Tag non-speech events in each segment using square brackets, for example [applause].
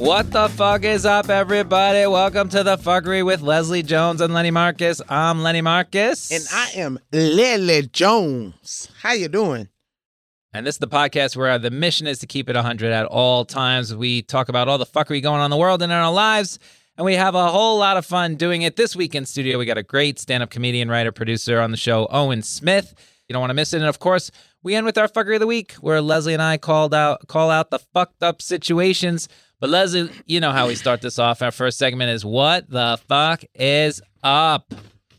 What the fuck is up, everybody? Welcome to the fuckery with Leslie Jones and Lenny Marcus. I'm Lenny Marcus, And I am Lily Jones. How you doing? And this is the podcast where the mission is to keep it 100 at all times. We talk about all the fuckery going on in the world and in our lives, and we have a whole lot of fun doing it this week in studio. We got a great stand up comedian, writer, producer on the show, Owen Smith. You don't want to miss it. And of course, we end with our fuckery of the week, where Leslie and I called out call out the fucked up situations. But Leslie, you know how we start this off. Our first segment is what the fuck is up?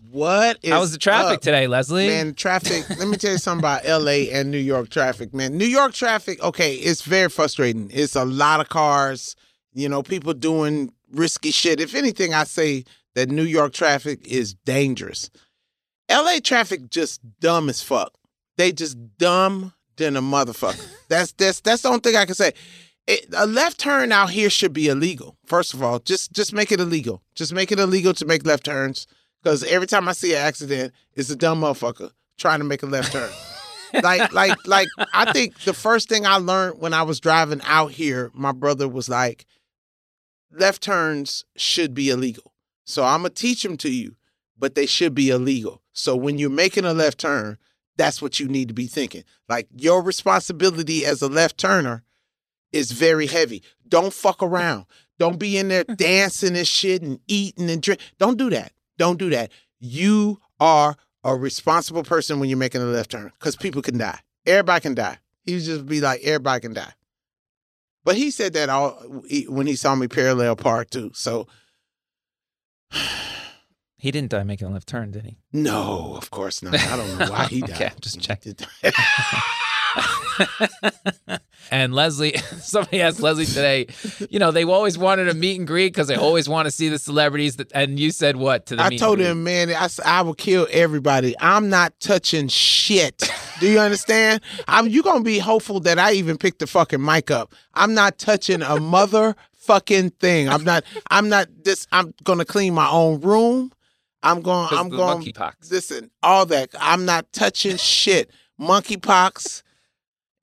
What is How was the traffic up? today, Leslie? Man, traffic. let me tell you something about LA and New York traffic, man. New York traffic, okay, it's very frustrating. It's a lot of cars, you know, people doing risky shit. If anything, I say that New York traffic is dangerous. LA traffic just dumb as fuck. They just dumb than a motherfucker. that's that's that's the only thing I can say. It, a left turn out here should be illegal. First of all, just just make it illegal. Just make it illegal to make left turns. Because every time I see an accident, it's a dumb motherfucker trying to make a left turn. [laughs] like, like, like, I think the first thing I learned when I was driving out here, my brother was like, left turns should be illegal. So I'm to teach them to you, but they should be illegal. So when you're making a left turn, that's what you need to be thinking. Like, your responsibility as a left turner is very heavy. Don't fuck around. Don't be in there [laughs] dancing and shit and eating and drink. Don't do that. Don't do that. You are a responsible person when you're making a left turn because people can die. Everybody can die. He would just be like, everybody can die. But he said that all when he saw me parallel park too. So he didn't die making a left turn, did he? no, of course not. I don't know why he [laughs] died. Okay, just checking. [laughs] and Leslie, [laughs] somebody asked Leslie today, you know, they always wanted a meet and greet because they always want to see the celebrities. That, and you said what to the I told him, man, I, I will kill everybody. I'm not touching shit. Do you understand? I'm, you going to be hopeful that I even picked the fucking mic up. I'm not touching a motherfucking thing. I'm not, I'm not this, I'm going to clean my own room. I'm going, I'm going, monkeypox. listen, all that. I'm not touching shit. Monkeypox.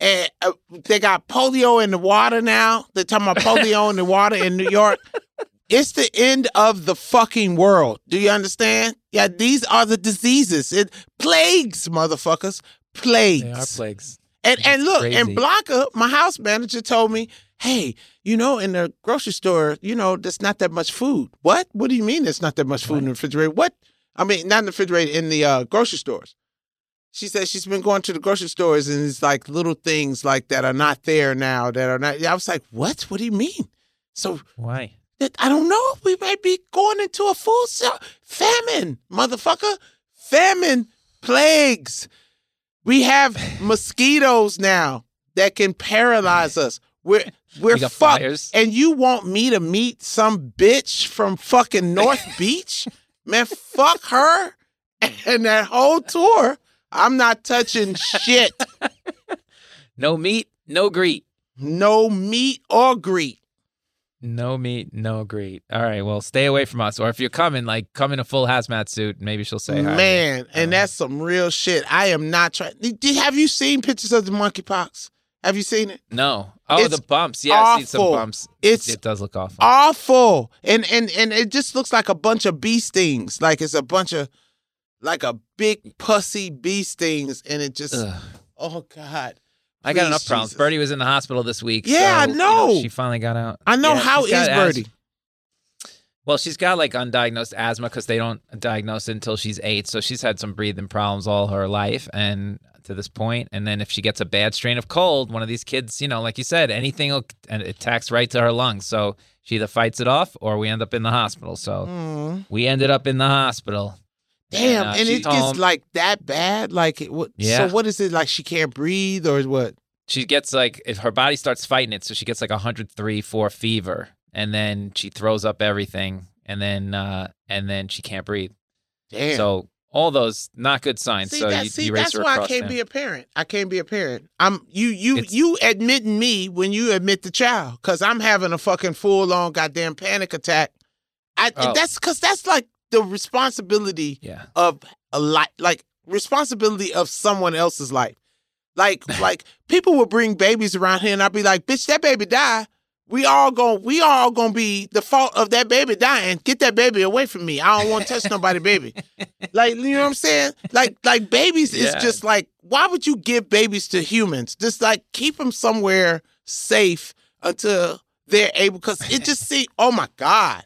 And uh, they got polio in the water now. They're talking about polio in the water in New York. [laughs] It's the end of the fucking world. Do you understand? Yeah, these are the diseases. It plagues, motherfuckers. Plagues. They are plagues. And and look, crazy. and Blanca, my house manager told me, hey, you know, in the grocery store, you know, there's not that much food. What? What do you mean there's not that much food in the refrigerator? What? I mean, not in the refrigerator, in the uh, grocery stores. She said she's been going to the grocery stores and it's like little things like that are not there now that are not. I was like, what? What do you mean? So Why? that I don't know. We might be going into a full se- famine, motherfucker. Famine plagues. We have [sighs] mosquitoes now that can paralyze us. We're we're We fucked. fires. And you want me to meet some bitch from fucking North [laughs] Beach? Man, fuck her and that whole tour. I'm not touching shit. [laughs] No meat, no greet. No meet or greet. No meat, no greet. All right, well, stay away from us. Or if you're coming, like, come in a full hazmat suit. Maybe she'll say hi. Man, and uh-huh. that's some real shit. I am not trying. Have you seen pictures of the monkeypox? Have you seen it? No. Oh, It's the bumps. Yeah, I've seen some bumps. It's It does look awful. awful, and and and it just looks like a bunch of bee stings. Like it's a bunch of, like a big pussy bee stings, and it just. Ugh. Oh God. I got Please, enough problems. Jesus. Birdie was in the hospital this week. Yeah, I so, you know. she finally got out. I know Yeah, how is asthma. Birdie. Well, she's got like undiagnosed asthma because they don't diagnose it until she's eight. So she's had some breathing problems all her life and to this point. And then if she gets a bad strain of cold, one of these kids, you know, like you said, anything will, and it attacks right to her lungs. So she either fights it off or we end up in the hospital. So Mm. we ended up in the hospital. Damn, uh, and she's it gets like that bad. Like, it, what? Yeah. So what is it like? She can't breathe, or what? she gets like if her body starts fighting it, so she gets like 103 4 fever, and then she throws up everything, and then uh and then she can't breathe. Damn. So all those not good signs. See, so that, you, see you that's why I can't there. be a parent. I can't be a parent. I'm you you It's- you admitting me when you admit the child because I'm having a fucking full on goddamn panic attack. I Oh. that's because that's like the responsibility yeah. of a life, like responsibility of someone else's life. Like [laughs] like people will bring babies around here and I'll be like, bitch, that baby die. we all going we all gonna be the fault of that baby dying. Get that baby away from me. I don't want to touch [laughs] nobody, baby. Like you know what I'm saying? Like like babies is just like why would you give babies to humans? Just like keep them somewhere safe until they're able. Because it just [laughs] see. Oh my god.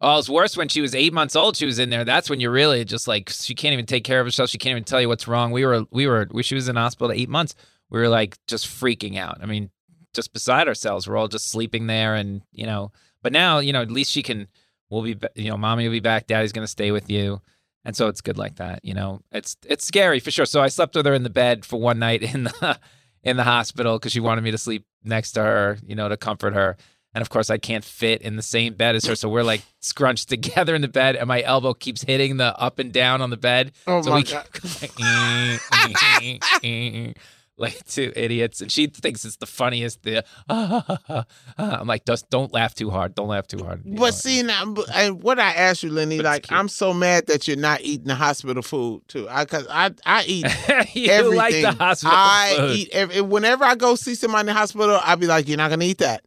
Oh, it was worse when she was eight months old. She was in there. That's when you're really just like she can't even take care of herself. She can't even tell you what's wrong. We were we were we, she was in hospital eight months. We were like just freaking out. I mean, just beside ourselves. We're all just sleeping there, and you know. But now you know at least she can. We'll be you know, mommy will be back. Daddy's gonna stay with you, and so it's good like that. You know, it's it's scary for sure. So I slept with her in the bed for one night in the [laughs] in the hospital because she wanted me to sleep next to her. You know, to comfort her. And of course, I can't fit in the same bed as her. So we're like scrunched together in the bed, and my elbow keeps hitting the up and down on the bed. Oh so my we god. [laughs] keep [laughs] like, two idiots. And she thinks it's the funniest. The, [laughs] I'm like, just don't laugh too hard. Don't laugh too hard. you know? But see now, and what I asked you, Lenny, like. I'm so mad that you're not eating the hospital food too. I cause I I eat you everything. like the hospital I food. eat every, whenever I go see somebody in the hospital, I'll be like, "You're not gonna eat that.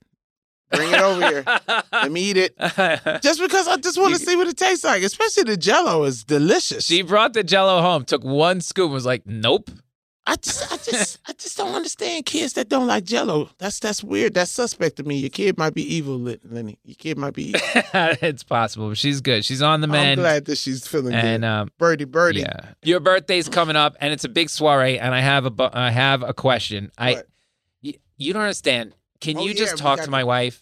Bring it over here. [laughs] Let me eat it." Just because I just want to see what it tastes like, especially the Jello is delicious. she brought the Jello home, took one scoop, and was like, "Nope." I just, I just, [laughs] I just don't understand kids that don't like Jello. That's that's weird. That's suspect to me. Your kid might be evil, Lenny. Your kid might be. Evil. [laughs] it's possible. She's good. She's on the mend. I'm glad that she's feeling and good. um, Birdie, birdie. Yeah. Your birthday's coming up, and it's a big soiree. And I have a bu- I have a question. I What? you, you don't understand. Can Oh, you just talk to my wife?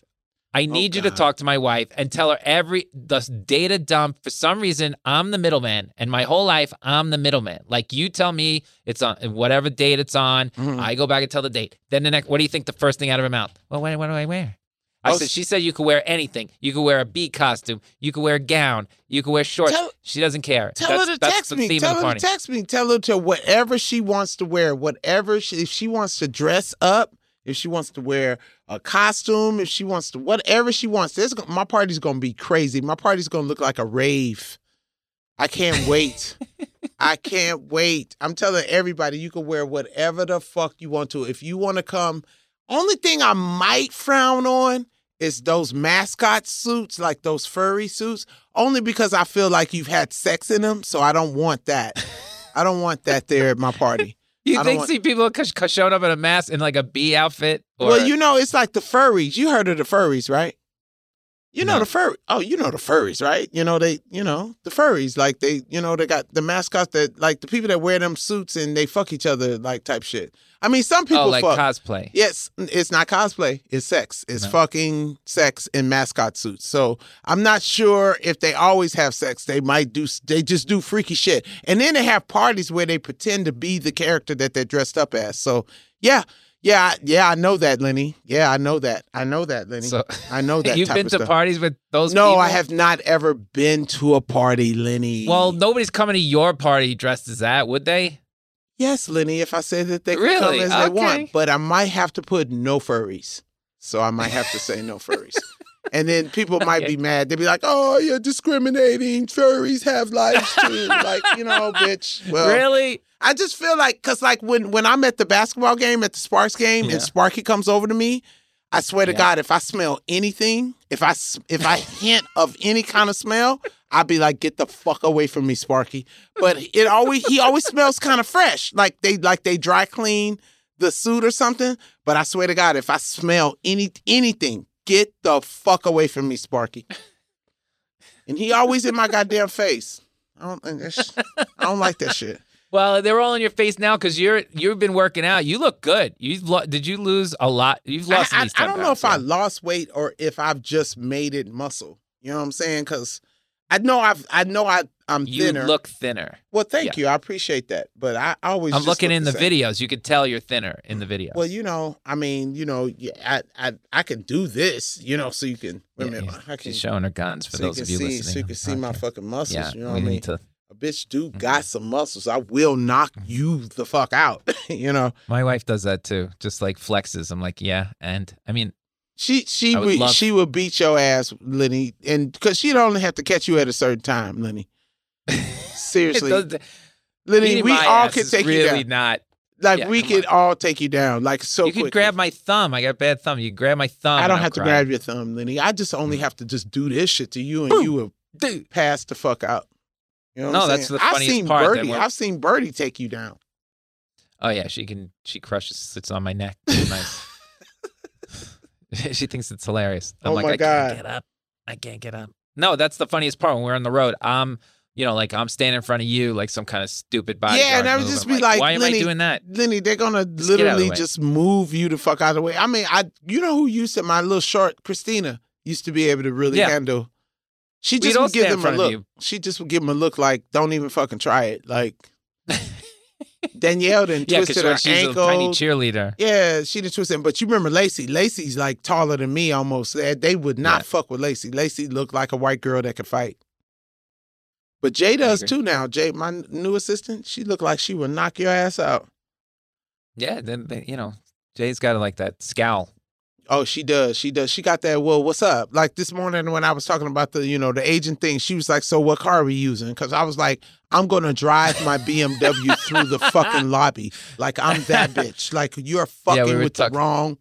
I need you to talk to my wife and tell her every the data dump. For some reason, I'm the middleman, and my whole life I'm the middleman. Like you tell me it's on whatever date it's on. Mhm. I go back and tell the date. Then the next, what do you think the first thing out of her mouth? Well, what, what do I wear? I Oh, said, she said you could wear anything. You could wear a bee costume. You could wear a gown. You could wear shorts. Tell- she doesn't care. Tell that's, her to text the me. theme Tell her party. to text me. Tell her to whatever she wants to wear, whatever she, if she wants to dress up, if she wants to wear a costume, if she wants to whatever she wants. Go- my party's gonna be crazy. My party's gonna look like a rave. I can't wait. [laughs] I can't wait. I'm telling everybody you can wear whatever the fuck you want to. If you want to come, only thing I might frown on is those mascot suits, like those furry suits, only because I feel like you've had sex in them. So I don't want that. I don't want that there at my party. You think want- see people showing up in a mask in like a bee outfit? Or, well, you know, it's like the furries. You heard of the furries, right? You know No. the fur. Oh, you know the furries, right? You know they, you know the furries. Like they, you know they got the mascots that, like the people that wear them suits and they fuck each other, like type shit. I mean, some oh, people oh, like fuck. cosplay. Yes, it's not cosplay. It's sex. It's No. fucking sex in mascot suits. So I'm not sure if they always have sex. They might do. They just do freaky shit, and then they have parties where they pretend to be the character that they're dressed up as. So yeah, yeah, yeah. I know that, Lenny. Yeah, I know that. I know that, Lenny. So I know [laughs] that. you've been to stuff. parties with those? No, people? I have not ever been to a party, Lenny. Well, nobody's coming to your party dressed as that, would they? yes, Lenny. If I said that they Really? come as they want, but I might have to put no furries. So I might have to say no furries. [laughs] And then people might Okay. be mad. They'd be like, "Oh, you're discriminating. Furries have lives too." [laughs] like, you know, bitch. Well, really? I just feel like, cause like when when I'm at the basketball game, at the Sparks game, Yeah. and Sparky comes over to me, I swear to Yeah. God, if I smell anything, if I if I hint of any kind of smell, I'd be like, "Get the fuck away from me, Sparky." But it always he always smells kind of fresh, like they like they dry clean the suit or something. But I swear to God, if I smell any anything, get the fuck away from me, Sparky. And he always in my goddamn face. I don't think I don't like that shit. Well, they're all in your face now because you're you've been working out. You look good. You've lo- did you lose a lot? You've lost. I, I- I don't know pounds, if I lost weight or if I've just made it muscle. You know what I'm saying? Because I know I've I know I I'm thinner. You look thinner. well, thank you. I appreciate that. But I always I'm looking look in the same. videos. You could tell you're thinner in the videos. Well, you know, I mean, you know, I I I can do this, you know, so you can Yeah, minute, yeah. I can She's showing her guns for so you those of you see listening. so you can see my fucking muscles. Yeah, you know what I mean? to. A bitch do got some muscles. I will knock Mm-hmm. you the fuck out. [laughs] you know. My wife does that too. Just like flexes. I'm like, yeah, and I mean, She she would love- she would beat your ass, Lenny, and because she'd only have to catch you at a certain time, Lenny. [laughs] Seriously, Lenny, we all can take really you down. not Like Yeah, we could all take you down, like so you could grab my thumb. I got a bad thumb. You grab my thumb. I don't I'll have to cry. grab your thumb, Lenny. I just only have to just do this shit to you, and Boom. you will Dude. pass the fuck out. You know No, I'm that's saying? the I've funniest seen part, Birdie. I've seen Birdie take you down. Oh yeah, she can. She crushes. Sits on my neck. [laughs] Nice. [laughs] she thinks it's hilarious. I'm Oh like, my I God. can't get up. I can't get up. No, that's the funniest part when we're on the road. I'm, you know, like I'm standing in front of you like some kind of stupid body. Yeah, and I would just be like, why am Lenny, I doing that? Lenny, they're gonna Just literally just move you the fuck out of the way. I mean, I you know who used to my little short Christina used to be able to really Yeah. handle. She just would give them a look. She just would give them a look like, don't even fucking try it. Like [laughs] Danielle then Yeah, twisted her she's ankle. a tiny cheerleader. Yeah, she didn't twist twisted. But you remember Lacey? Lacey's like taller than me almost. They, would not Yeah. fuck with Lacey. Lacey looked like a white girl that could fight. But Jay does too now. Jay, my new assistant, she looked like she would knock your ass out. Yeah, then you know, Jay's got like that scowl. Oh, she does. She does. She got that. Well, what's up? Like this morning when I was talking about the, you know, the agent thing, she was like, "So what car are we using?" Because I was like, "I'm gonna drive my BMW through the fucking [laughs] lobby. Like I'm that bitch. Like you're fucking we with talking- the wrong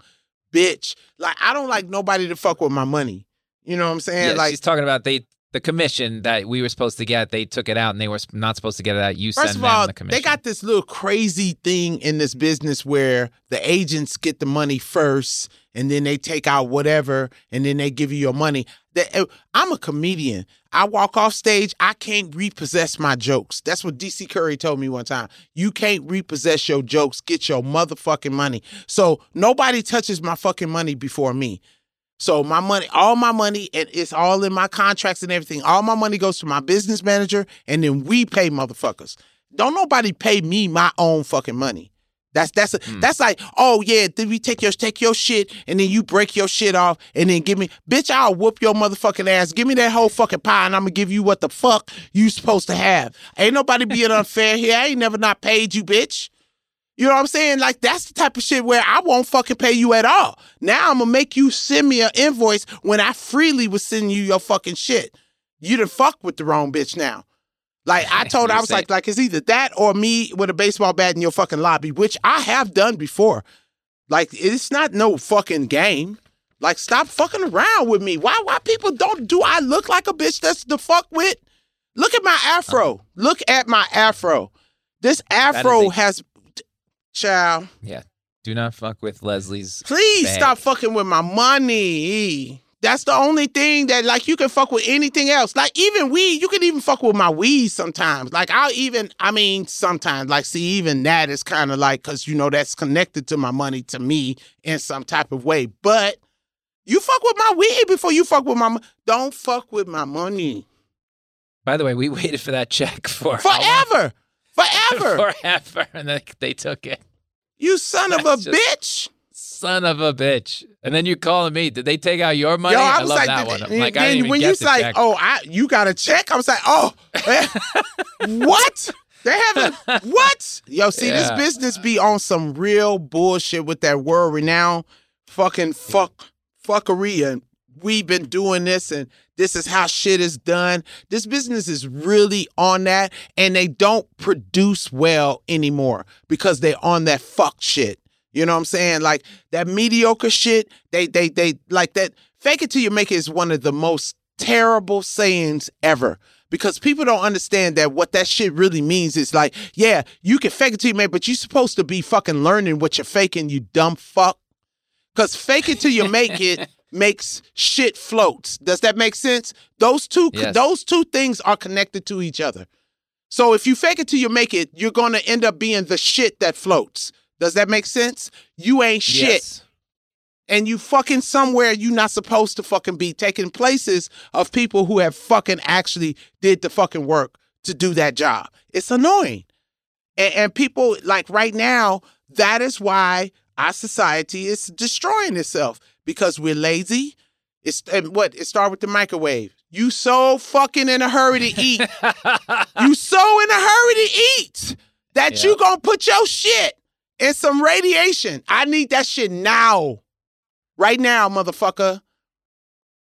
bitch. Like I don't like nobody to fuck with my money. You know what I'm saying? Yeah, like she's talking about they the commission that we were supposed to get. They took it out, and they were not supposed to get it out. You First send of them the commission. they got this little crazy thing in this business where the agents get the money first and then they take out whatever and then they give you your money. Uh, I'm a comedian. I walk off stage, I can't repossess my jokes. That's what DC Curry told me one time. You can't repossess your jokes. Get your motherfucking money. So nobody touches my fucking money before me. So my money, all my money, and it's all in my contracts and everything. All my money goes to my business manager, and then we pay motherfuckers. Don't nobody pay me my own fucking money. That's that's a, Hmm. that's like, oh yeah, did we take your take your shit and then you break your shit off and then give me, bitch, I'll whoop your motherfucking ass. Give me that whole fucking pie and I'm gonna give you what the fuck you supposed to have. Ain't nobody being [laughs] unfair here. I ain't never not paid you, bitch. You know what I'm saying? Like that's the type of shit where I won't fucking pay you at all. Now I'm gonna make you send me an invoice when I freely was sending you your fucking shit. You done fuck with the wrong bitch now. Like I [laughs] told her, I was like, like it's either that or me with a baseball bat in your fucking lobby, which I have done before. Like it's not no fucking game. Like stop fucking around with me. Why? Why people don't? Do I look like a bitch that's the fuck with? Look at my afro. Look at my afro. This afro a- has, child. Yeah. Do not fuck with Leslie's. Please Bag. stop fucking with my money. That's the only thing that like you can fuck with anything else. Like even weed, you can even fuck with my weed sometimes. Like I'll even, I mean, sometimes like see even that is kind of like because you know that's connected to my money to me in some type of way. But you fuck with my weed before you fuck with my. mo- Don't fuck with my money By the way, we [laughs] waited for that check for forever, forever. [laughs] forever, and then they took it. you son of a bitch. Son of a bitch! And then you calling me? Did they take out your money? Yo, I, I was love like, that th- one. I'm like, I didn't even when you like, check. oh, I you got a check? I was like, oh, eh, what? They haven't [laughs] what? Yo, see, this business be on some real bullshit with that world renowned fucking fuck fuckery and we've been doing this and this is how shit is done. This business is really on that and they don't produce well anymore because they're on that fuck shit. You know what I'm saying? Like that mediocre shit, they they they like that fake it till you make it is one of the most terrible sayings ever. Because people don't understand that what that shit really means is like, yeah, you can fake it till you make it, but you're supposed to be fucking learning what you're faking, you dumb fuck. Cause fake it till you make it [laughs] makes shit floats. Does that make sense? Those two Yes. those two things are connected to each other. So if you fake it till you make it, you're gonna end up being the shit that floats. Does that make sense? You ain't shit. Yes. And you fucking somewhere you not supposed to fucking be taking places of people who have fucking actually did the fucking work to do that job. It's annoying. And, and people like right now, that is why our society is destroying itself because we're lazy. It's and what it started with the microwave. You so fucking in a hurry to eat. [laughs] you so in a hurry to eat that Yeah. you gonna put your shit in some radiation. I need that shit now. Right now, motherfucker.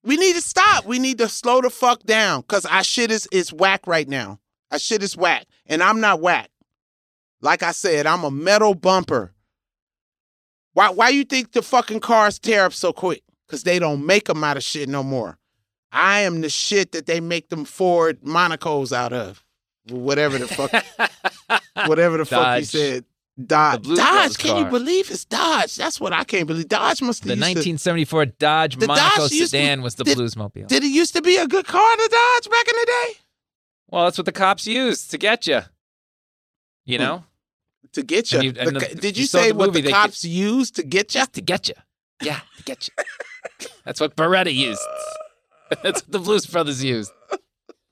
We need to stop. We need to slow the fuck down. Cause our shit is is whack right now. Our shit is whack. And I'm not whack. Like I said, I'm a metal bumper. Why why you think the fucking cars tear up so quick? Cause they don't make them out of shit no more. I am the shit that they make them Ford Monacos out of. Whatever the fuck [laughs] whatever the fuck he said. Dodge. Dodge, can you believe it's Dodge? That's what I can't believe. Dodge must be The have used to- 1974 Dodge Monaco Dodge sedan was the did- Bluesmobile. Did it used to be a good car to Dodge back in the day? well, that's what the cops used to get you. You know, To get you. And you- and The the- did you you, say the what the cops used to get you? to get you. Yeah, to get you. [laughs] that's what Baretta used. [laughs] that's what the Blues Brothers used.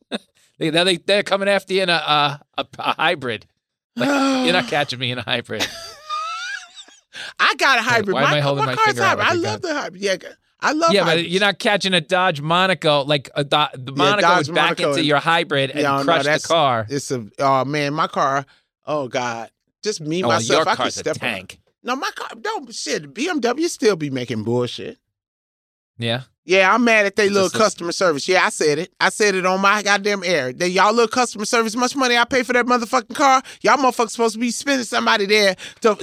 [laughs] they, now they they're coming after you in a a, a, a hybrid. You're not [sighs] catching me in a hybrid. I got a hybrid. why am my, I holding my my car's finger hybrid. I love gun? the hybrid. Yeah, I love yeah, but you're not catching a Dodge Monaco like a Do- the Monaco Dodge would back Monaco into your hybrid and Yeah, no, crush the car. It's a oh man, my car. Oh god, just me Oh, myself. your I could a step on- tank. No, my car. No shit. BMW still be making bullshit. Yeah. Yeah, I'm mad at they little a- customer service. Yeah, I said it. I said it on my goddamn air. They y'all little customer service, much money I pay for that motherfucking car. Y'all motherfuckers supposed to be spending somebody there to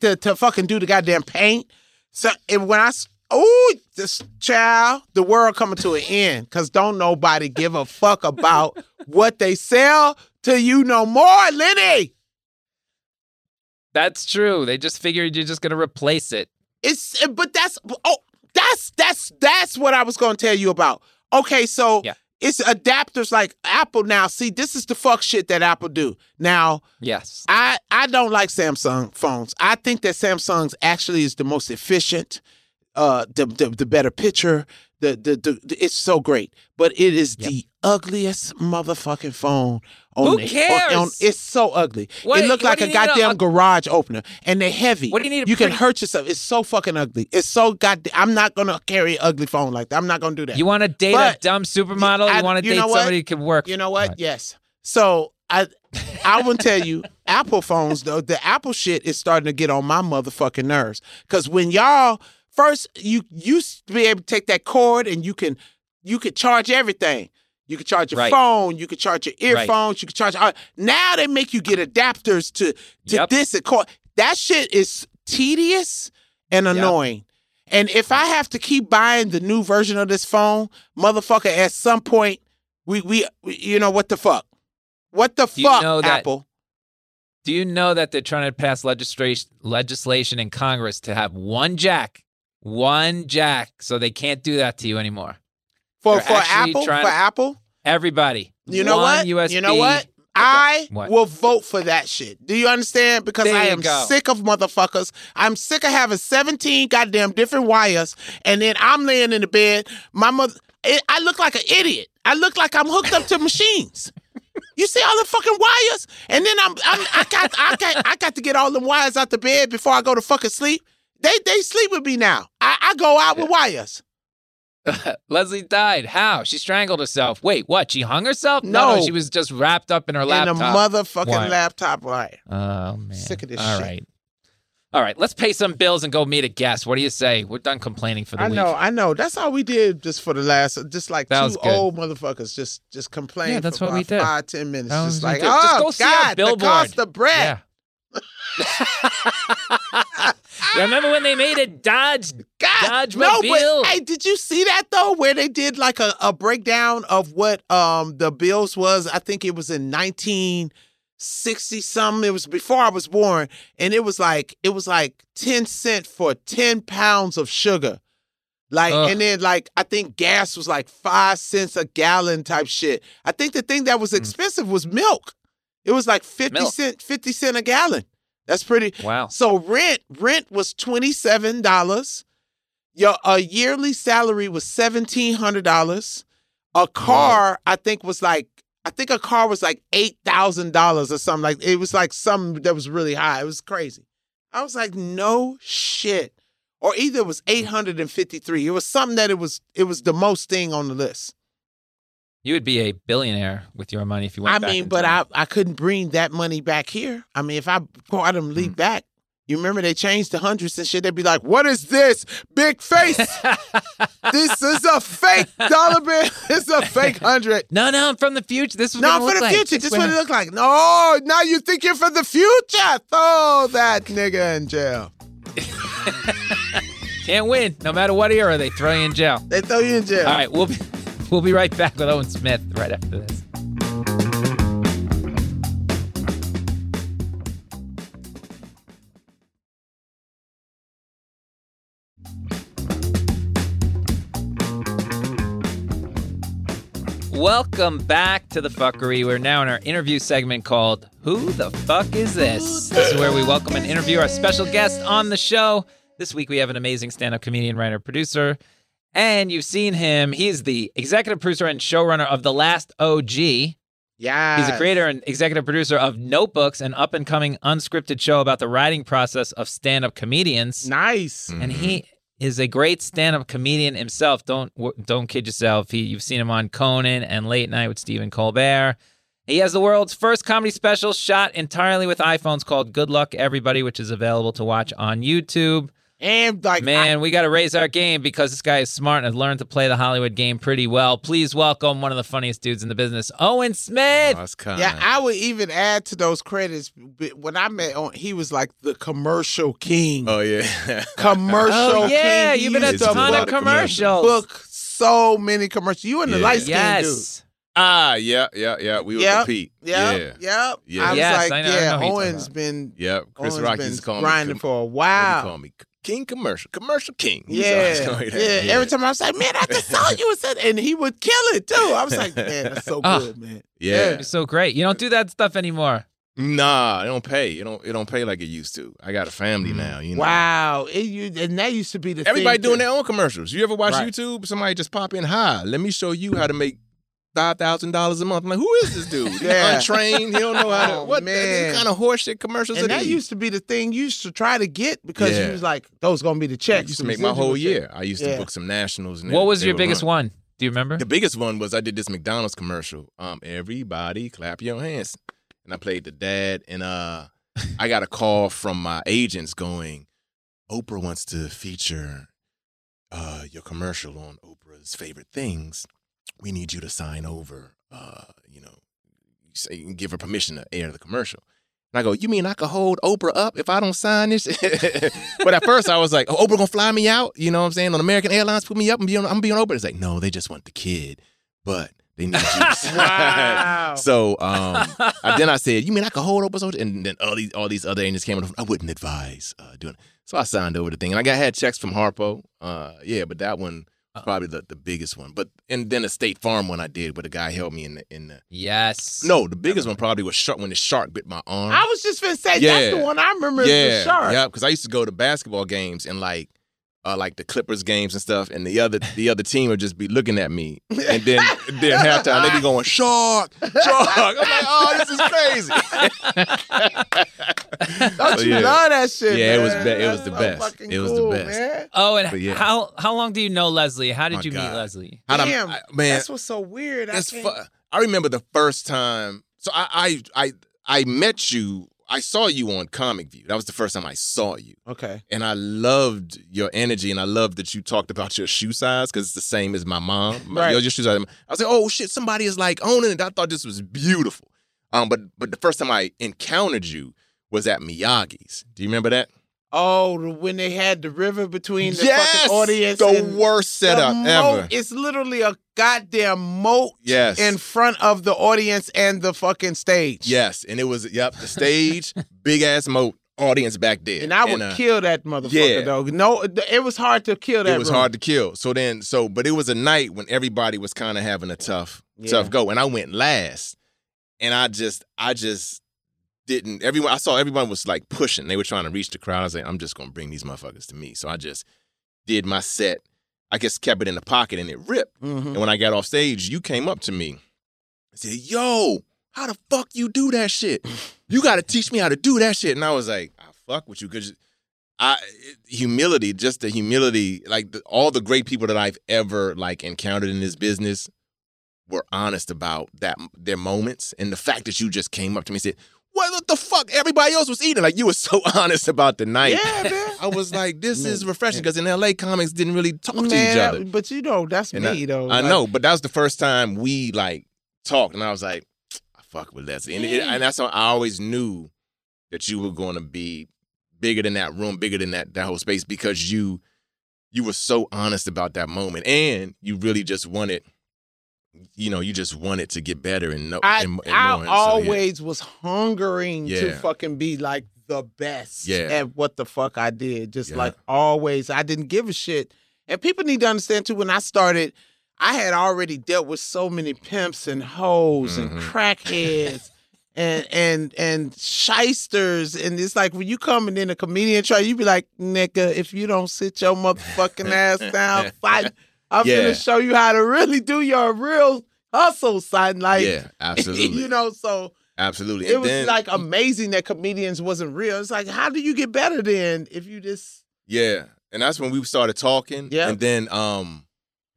to, to fucking do the goddamn paint. So and when I s- oh this child, the world coming to an end because don't nobody give a fuck about what they sell to you no more, Lenny. That's true. They just figured you're just going to replace it. It's but that's oh that's that's that's what I was going to tell you about. Okay, so Yeah. it's adapters like Apple now. See, this is the fuck shit that Apple do. Now, Yes. I I don't like Samsung phones. I think that Samsung's actually is the most efficient, uh, the the, the better picture. The, the the it's so great, but it is Yep. the ugliest motherfucking phone. On Who the, cares? on- it's so ugly. What- it looked like a need a- goddamn garage opener, and they're heavy. What do you need You can hurt yourself. It's so fucking ugly. It's so goddamn. I'm not gonna carry an ugly phone like that. I'm not gonna do that. You want to date But- a dumb supermodel? I- you want to date somebody who can work? You know what? What? Yes. So I I will tell you, Apple phones though, the Apple shit is starting to get on my motherfucking nerves. Cause when y'all first you used to be able to take that cord and you can you could charge everything. You could charge your Right. phone, you could charge your Right. earphones, you could charge now they make you get adapters to to Yep. this and cord. That shit is tedious and Yep. annoying. And if I have to keep buying the new version of this phone, motherfucker, at some point, we we, we you know what the fuck? What the Do you fuck, know that- Apple? Do you know that they're trying to pass legislation legislation in Congress to have one jack, one jack, so they can't do that to you anymore? For they're for Apple, for to- Apple? Everybody. You know what? USB. You know what? I What? will vote for that shit. Do you understand? Because There I am go. sick of motherfuckers. I'm sick of having 17 goddamn different wires, and then I'm laying in the bed. My mother, I look like an idiot. I look like I'm hooked up to machines. [laughs] You see all the fucking wires, and then I'm, I'm I got I got I got to get all them wires out the bed before I go to fucking sleep. They they sleep with me now. I, I go out with wires. [laughs] Leslie died. How? She strangled herself. Wait, what? She hung herself? No. she was just wrapped up in her laptop. In a motherfucking wire. laptop wire. oh man. Sick of this All shit. right. All right, let's pay some bills and go meet a guest. What do you say? We're done complaining for the I week. know, I know. That's all we did just for the last, just like That two old motherfuckers just just complain Yeah, that's for what we did. five, ten minutes. Just like, did. Just oh go see God, the cost of bread. Yeah. Remember when they made a Dodge? God, Dodge no, but hey, did you see that though? Where they did like a, a breakdown of what um the bills was? I think it was in nineteen sixty something. It was before I was born, and it was like it was like ten cent for ten pounds of sugar. Like Ugh. and then like I think gas was like five cents a gallon type shit. I think the thing that was expensive was milk. It was like fifty Mm. Milk. cent, fifty cent a gallon. That's pretty. Wow. So rent rent was twenty seven dollars. Your a yearly salary was seventeen hundred dollars. A car I think was like I think a car was like eight thousand dollars or something like it was like something that was really high. It was crazy. I was like, no shit. Or either it was eight hundred and fifty three. It was something that it was it was the most thing on the list. You would be a billionaire with your money if you went I mean, but time. I I couldn't bring that money back here. I mean, if I brought them leap Mm. back, You remember they changed the hundreds and shit. They'd be like, "What is this? Big face? [laughs] this is a fake dollar bill. [laughs] It's a fake hundred. [laughs] No, no, I'm from the future. This is No, what for look the like. future. This This is what it look like. No, now you think you're for the future. Throw that nigga in jail. Can't win. No matter what era, they throw you in jail. They throw you in jail. All right, we'll be, [laughs] we'll be right back with Owen Smith right after this. Welcome back to the fuckery. We're now in our interview segment called Who the Fuck Is This? This is where we welcome and interview our special guest on the show. This week we have an amazing stand up comedian, writer, producer, and you've seen him. He's the executive producer and showrunner of The Last OG. Yeah. He's a creator and executive producer of Notebooks, an up and coming unscripted show about the writing process of stand up comedians. Nice. And he mm-hmm. is a great stand up comedian himself. Don't don't kid yourself. He, you've seen him on Conan and Late Night with Stephen Colbert. He has the world's first comedy special shot entirely with iPhones called Good Luck Everybody, which is available to watch on YouTube. And like, Man, we got to raise our game because this guy is smart and has learned to play the Hollywood game pretty well. Please welcome one of the funniest dudes in the business, Owen Smith. Oh, that's kind. Yeah, I would even add to those credits. but When I met Owen, he was like the commercial king. oh yeah. [laughs] commercial Oh, yeah, king. He you've been used a to ton book of commercials. commercials. Book so many commercials. You and the Yeah. light skinned dude. yes. ah, yeah, yeah, yeah. We would Yep. compete. Yep, Yeah. yep. Yeah. I was Yes, like, I know- I know yeah, who you're talking Owen's about. been Yep. Chris Owen's Rock been used to grinding me. for a What do you while. call me King Commercial, Commercial King. He used to Yeah, yeah. Every time I was like, man, I just saw you, and said- and he would kill it too. I was like, man, that's so Oh. [laughs] good, man. Yeah. You're so great. You don't do that stuff anymore. Nah, it don't pay. It don't. It don't pay like it used to. I got a family mm. now. You know. Wow, it, you, and that used to be the Everybody thing doing to- their own commercials. You ever watch Right. YouTube? Somebody just pop in, hi, let me show you how to make five thousand dollars a month. I'm like, who is this dude? He Yeah. untrained. He don't know how to. Oh, what man. kind of horseshit commercials And are that these? used to be the thing you used to try to get because Yeah. you was like, those gonna be the I checks. used to make my whole residual check. year. I used Yeah. to book some nationals. And What they- was they your biggest run. one? Do you remember? The biggest one was I did this McDonald's commercial. Um, everybody clap your hands, and I played the dad. And uh, I got a call from my agents going, Oprah wants to feature uh your commercial on Oprah's favorite things. We need you to sign over. Uh, you know, say give her permission to air the commercial. And I go, you mean I could hold Oprah up if I don't sign this? [laughs] but at first I was like, oh, Oprah gonna fly me out? You know what I'm saying? On American Airlines, put me up and be on, I'm gonna be on Oprah. It's like, no, they just want the kid, but they need you. To [laughs] sign. Wow. so um, I, then I said, you mean I could hold Oprah? so-" And then all these all these other agents came. on. I wouldn't advise uh, doing. it. So I signed over the thing, and I got had checks from Harpo. Uh, yeah, but that one probably the, the biggest one. But and then the State Farm one I did, where the guy held me in the in the. yes. No, the biggest one probably was shark when the shark bit my arm. I was just gonna say that's the one I remember. yeah, the shark. yeah, because I used to go to basketball games and like. Uh, like the Clippers games and stuff, and the other the other team would just be looking at me, and then [laughs] then halftime they'd be going shark, shark. I'm like, oh, this is crazy. [laughs] [laughs] Don't you yeah. love that shit? Yeah, it was be- it was the so best. It was the best. Man. Oh, and yeah. how how long do you know Leslie? How did My you meet Leslie? How'd Damn, I- man, that's what's so weird. I fu- I remember the first time. So I, I I I met you. I saw you on Comic View. That was the first time I saw you, okay. and I loved your energy, and I loved that you talked about your shoe size because it's the same as my mom. Right. your, your shoe size. I was like, oh shit, somebody is like owning it. I thought this was beautiful. Um, but but the first time I encountered you was at Miyagi's. Do you remember that? Oh, when they had the river between the yes, fucking audience. And the and worst the setup moat, ever. It's literally a goddamn moat Yes. in front of the audience and the fucking stage. Yes, and it was yep the stage, [laughs] big ass moat, audience back there, And I would uh, kill that motherfucker yeah. though. No, it was hard to kill that. It was room. hard to kill. So then, so but it was a night when everybody was kind of having a tough, Yeah. tough go, and I went last, and I just, I just didn't. Everyone, I saw everyone was like pushing. They were trying to reach the crowd. I was like, I'm just gonna bring these motherfuckers to me. So I just did my set. I just kept it in the pocket, and it ripped. Mhm. And when I got off stage, you came up to me and said, Yo, how the fuck you do that shit? [laughs] You got to teach me how to do that shit. And I was like, I fuck with you because I humility, just the humility, like the, all the great people that I've ever like encountered in this business were honest about that their moments and the fact that you just came up to me and said, what, what the fuck? Everybody else was eating. Like you were so [laughs] honest about the night. Yeah, man. I was like, this [laughs] is refreshing because in LA, comics didn't really talk to each other. but you know that's And me though. I Like, know, but that was the first time we like talked, and I was like, I fuck with Leslie, and, it, and that's when I always knew that you were going to be bigger than that room, bigger than that that whole space because you you were so honest about that moment, and you really just wanted, you know, you just wanted to get better and know. I, and, and I and so, yeah. always was hungering to fucking be like the best Yeah. at what the fuck I did. Just Yeah. like always, I didn't give a shit. And people need to understand too. When I started, I had already dealt with so many pimps and hoes and Mhm. crackheads. [laughs] And and and shysters, and it's like when you coming in a comedian try, you be like, nigga, if you don't sit your motherfucking ass down, [laughs] fight, I'm Yeah. gonna show you how to really do your real hustle, son. Like, yeah, [laughs] absolutely, you know, so absolutely. it And was then- like amazing that comedians wasn't real. It's like, how do you get better then if you just Yeah, and that's when we started talking. Yeah. and then um,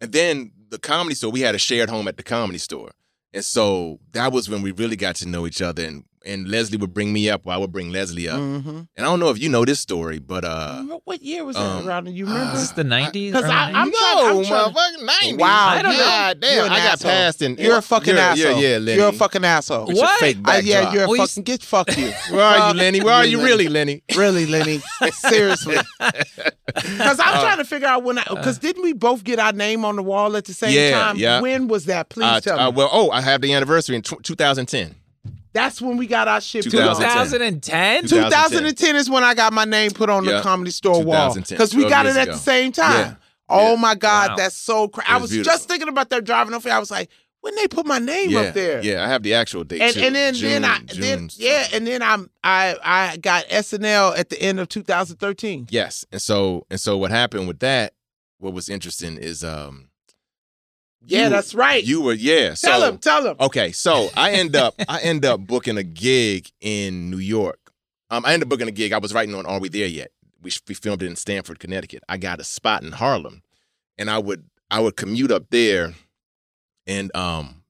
and then the comedy store. We had a shared home at the comedy store, and so that was when we really got to know each other. And and Leslie would bring me up, or I would bring Leslie up. Mhm. And I don't know if you know this story, but uh, what year was that um, around? You uh, remember? Is this the 90s? 'Cause early I- 90s? I'm trying- I'm trying- motherfucking nineties. Wow, I don't know. God damn, You're an I got asshole. passed and you're a fucking yeah, asshole. Yeah, yeah, Lenny. You're a fucking asshole. With your What? fake Uh, yeah, you're a Well, you fucking get fuck you. Where are you, Lenny? Where are you really, Lenny? Really, Lenny? [laughs] Seriously. Because I'm Uh, trying to figure out when I because didn't we both get our name on the wall at the same Yeah, time? yeah. When was that? Please Uh, tell uh, me. well, oh, I have the anniversary in tw 2010. That's when we got our shit put 2010. 2010? 2010 is when I got my name put on the comedy store wall because we got it at ago. the same time. Yeah. Oh Yeah. my God, Wow. that's so crazy. I was was beautiful. just thinking about that driving over here. I was like, when they put my name yeah, up there? Yeah, I have the actual date And, too. and then June, then I June then yeah and then I'm I I got SNL at the end of 2013. Yes, and so and so what happened with that? What was interesting is um. Yeah, you- that's right. You were yeah. tell so, him, tell him. Okay, so I end up I end up booking a gig in New York. Um, I ended up booking a gig. I was writing on Are We There Yet? We we filmed it in Stamford, Connecticut. I got a spot in Harlem, and I would I would commute up there, and um,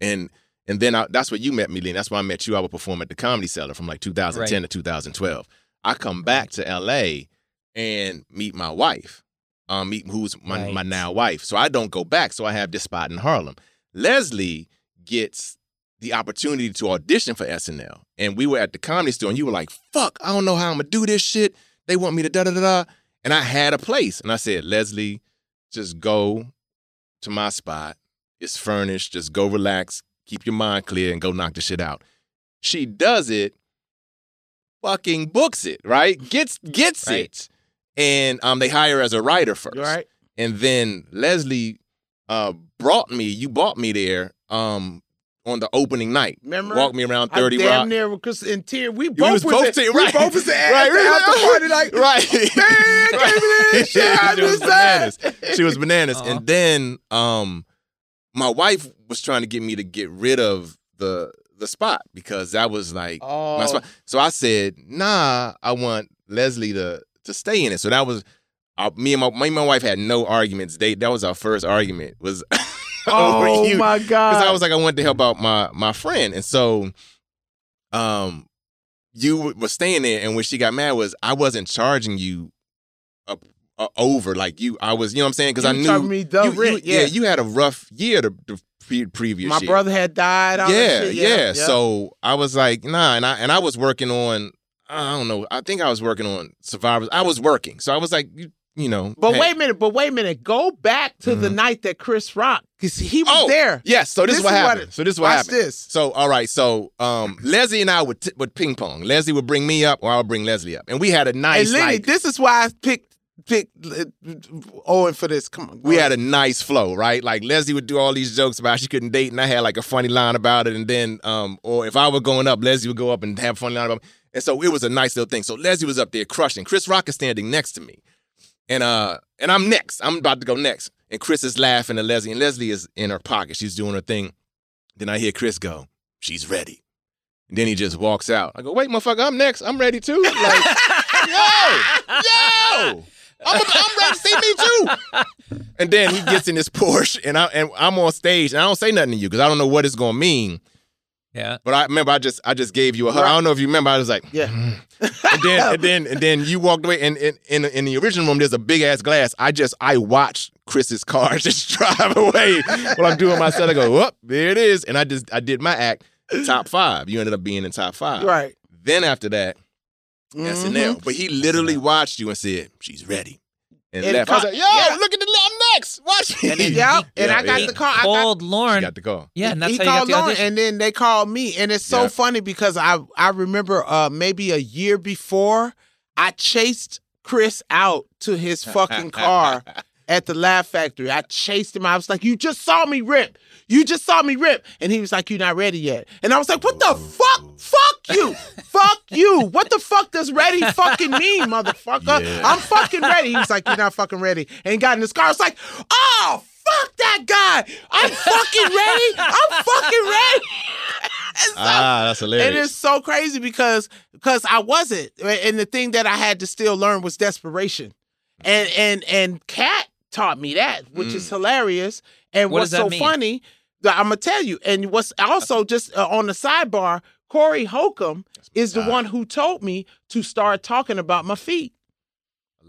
and and then I, that's where you met me, Lynn. That's why I met you. I would perform at the Comedy Cellar from like 2010 to 2012. I come back to LA and meet my wife, um, meet who's my, my now wife. So I don't go back. So I have this spot in Harlem. Leslie gets the opportunity to audition for SNL. And we were at the comedy store and you were like, fuck, I don't know how I'm gonna do this shit. They want me to da da da da. And I had a place. And I said, Leslie, just go to my spot. It's furnished. Just go relax, keep your mind clear, and go knock the shit out. She does it, fucking books it, right? Gets gets Right. it. And um, they hire as a writer first. Right. And then Leslie uh brought me, you brought me there um on the opening night. Remember? Walked me around 30 I 30 damn Rock. near because in tear we both was was, both at, te- we right. both was at [laughs] Right, right, after right. party like [laughs] right. man in shot [laughs] she was bananas. She was bananas. Uh-huh. And then um my wife was trying to get me to get rid of the the spot because that was like my Oh, spot. So I said, "Nah, I want Leslie to to stay in it." So that was uh, me and my me and my wife had no arguments. They that was our first argument was [laughs] oh you my god! because I was like, I wanted to help out my my friend, and so, um, you were staying there, and when she got mad, was I wasn't charging you a, a over like you. I was, you know what I'm saying? Because I knew me the you, you- yeah. yeah. you had a rough year the, the pre- previous my year. brother had died. Yeah, shit. yeah, yeah, So I was like, nah, and I and I was working on. I don't know. I think I was working on survivors. I was working, so I was like, you, you know. But hey. wait a minute, but wait a minute. Go back to the Mhm. night that Chris Rock, because he was Oh, there. Yes. So this, This is what is what happened. it- so this is what Watch happened. this. So all right, so um, Leslie and I would t- would ping pong. Leslie would bring me up, or I would bring Leslie up, and we had a Hey, nice Lenny, like this is why I picked picked uh, Owen for this. Come on, we had a nice flow, right? Like Leslie would do all these jokes about she couldn't date, and I had like a funny line about it, and then um, or if I were going up, Leslie would go up and have a funny line about. And so it was a nice little thing. So Leslie was up there crushing. Chris Rock is standing next to me, and uh, and I'm next. I'm about to go next, and Chris is laughing at Leslie, and Leslie is in her pocket. She's doing her thing. Then I hear Chris go, "She's ready." And then he just walks out. I go, wait, motherfucker, I'm next. I'm ready too. Like, [laughs] yo, yo, I'm, I'm ready to see me too. And then he gets in his Porsche, and I and I'm on stage, and I don't say nothing to you because I don't know what it's gonna mean. Yeah. But I remember I just I just gave you a hug. I don't know if you remember. I was like, Yeah. and then and then and then you walked away. And in in, in the original room, there's a big ass glass. I just I watched Chris's car [laughs] just drive away while I'm doing my set. I go, whoop, there it is. And I just I did my act. Top five. You ended up being in top five. Right. Then after that, Mhm. SNL. But he literally watched you and said, "She's ready," and, And left. I was like, "Yo, yeah. look at the I'm next. Watch me." And then [laughs] Yeah, he- and I got yeah. the call. I got, Called She Lorne. got the call. Yeah, and that's he how you got called the Lorne, audition. and then they called me, and it's so Yeah. funny because I I remember uh maybe a year before I chased Chris out to his fucking car [laughs] at the Laugh Factory. I chased him. I was like, "You just saw me rip. You just saw me rip," and he was like, "You're not ready yet." And I was like, "What the fuck? Fuck you! [laughs] fuck you! What the fuck does ready fucking mean, motherfucker? Yeah. I'm fucking ready." He was like, "You're not fucking ready," and got in his car. I was like, "Oh." Fuck that guy! I'm fucking ready. I'm fucking ready. [laughs] So- Ah, that's hilarious. and it's so crazy because because I wasn't, and the thing that I had to still learn was desperation, and and and Katt taught me that, which is hilarious. And What what's does that so mean? funny, that I'm gonna tell you, and what's also just uh, on the sidebar, Corey Holcomb is the one who told me to start talking about my feet.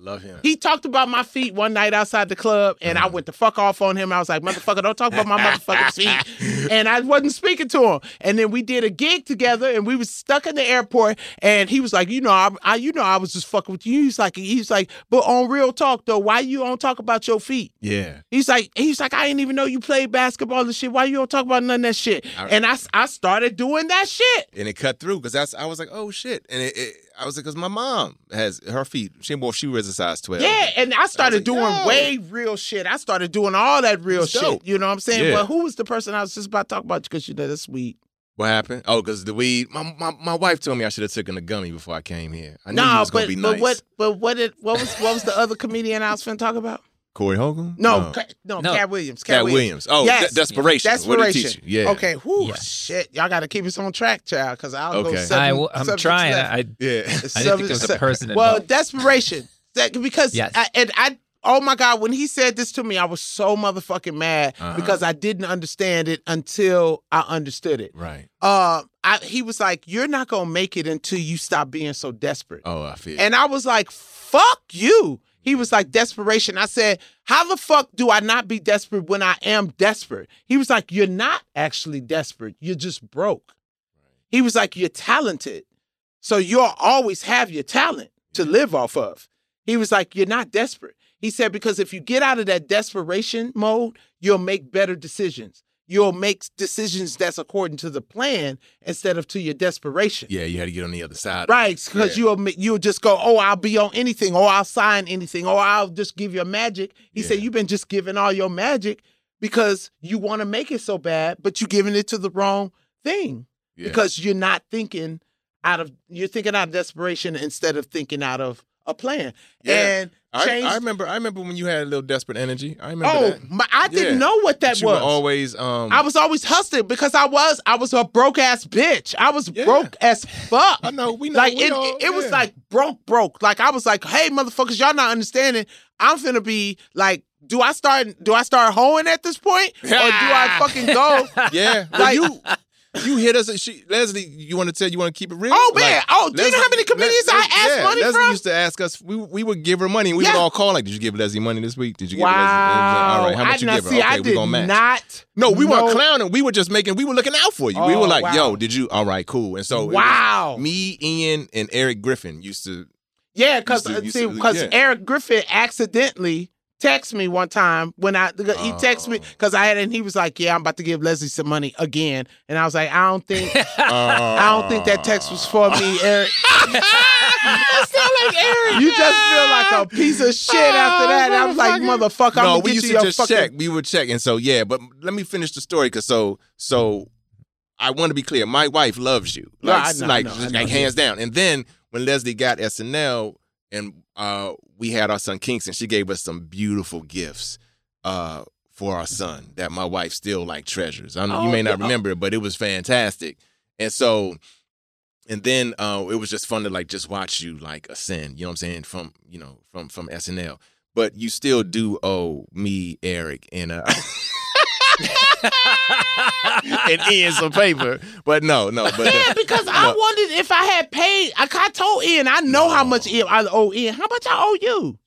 Love him. He talked about my feet one night outside the club, and I uh-huh. went to fuck off on him. I was like, "Motherfucker, don't talk about my [laughs] motherfucking feet." And I wasn't speaking to him. And then we did a gig together, and we was stuck in the airport. And he was like, "You know, I, I you know, I was just fucking with you." He's like, he's like, "But on real talk though, why you don't talk about your feet?" yeah. He's like, he's like, I didn't even know you played basketball and shit. Why you don't talk about none of that shit? I- and I, I started doing that shit. And it cut through because that's I was like, oh shit. And it, it I was like, because my mom has her feet. She well, she wears a size twelve. Yeah, and I started like, doing way real shit. I started doing all that real shit. You know what I'm saying? Yeah. But who was the person I was just about to talk about? Because you know that's sweet. What happened? Oh, because the weed. My, my my wife told me I should have taken a gummy before I came here. I knew No, was gonna but be but what but what did what was what was the other comedian I was finna talk about? Corey Hogan? No, Ca- no, No. Katt Williams. Katt Williams. Oh, Yes. de- desperation. What did Desperation. teach you? Yeah. Okay. Whew, Yeah. shit. Y'all got to keep us on track, child, because I'll go Okay. seven. I, w- I'm trying. left. I, I Yeah. didn't think there was a person Well, desperation. That, because Yes. I, and I oh my god, when he said this to me, I was so motherfucking mad Uh-huh. because I didn't understand it until I understood it. right. Uh, I, he was like, "You're not gonna make it until you stop being so desperate." Oh, I feel. And I was like, fuck you. He was like, desperation. I said, how the fuck do I not be desperate when I am desperate? He was like, you're not actually desperate. You're just broke. He was like, you're talented. So you'll always have your talent to live off of. He was like, you're not desperate. He said, because if you get out of that desperation mode, you'll make better decisions. You'll make decisions that's according to the plan instead of to your desperation. yeah, you had to get on the other side. Right, because Yeah. you'll you'll just go, oh, I'll be on anything, or I'll sign anything, or I'll just give your magic. He said, you've been just giving all your magic because you want to make it so bad, but you're giving it to the wrong thing Yeah. because you're not thinking out of you're thinking out of desperation instead of thinking out of a plan. Yeah. And I. I remember. I remember when you had a little desperate energy. I remember oh, that. my, I didn't Yeah. know what that was. always. Um, I was always hustling because I was I was a broke ass bitch. I was Yeah. broke as fuck. I know. We know. like we it, all- it, it was like broke, broke. Like I was like, hey, motherfuckers, y'all not understanding. I'm finna be like, do I start? Do I start hoeing at this point, or do I [laughs] fucking go? Yeah. Well, Like- you you hit us. She, Leslie, you want to tell? You want to keep it real? Oh man! Like, oh, do you know how many comedians Les- I asked yeah, money Leslie from? used to ask us. We, we would give her money, and we Yeah. would all call like, "Did you give Leslie money this week? Did you give wow! Leslie?" All right, how much I, you give her? see, okay, I we did gonna match. not. No, we weren't clowning. We were just making. We were looking out for you. we Oh, were like, wow. "Yo, did you? All right, cool." And so Wow! me, Ian, and Eric Griffin used to. Yeah, because uh, Used see, because yeah. Eric Griffin accidentally texted me one time when I he texted me Oh. because I had and he was like, "Yeah, I'm about to give Leslie some money again," and I was like, "I don't think Uh, I don't think that text was for me, Eric." [laughs] I sound like Eric. You just feel like a piece of shit after that. And I was like, motherfucker, I'm no, gonna we get used you to just fucking. check. We would check, and so yeah. But let me finish the story, because so so I want to be clear. My wife loves you, No, like I know, I like I know. like hands down. And then when Leslie got SNL, and uh, we had our son Kingston, she gave us some beautiful gifts. Uh, for our son that my wife still like treasures. I know you Oh, may not yeah. remember it, but it was fantastic. And so, and then uh, it was just fun to like just watch you like ascend. You know what I'm saying from you know from from SNL. But you still do owe me, Eric, and uh, [laughs] [laughs] and Ian some paper. But no, no, but Yeah, because I wondered if I had paid. I, I told Ian, I know how much I owe Ian. How much I owe you?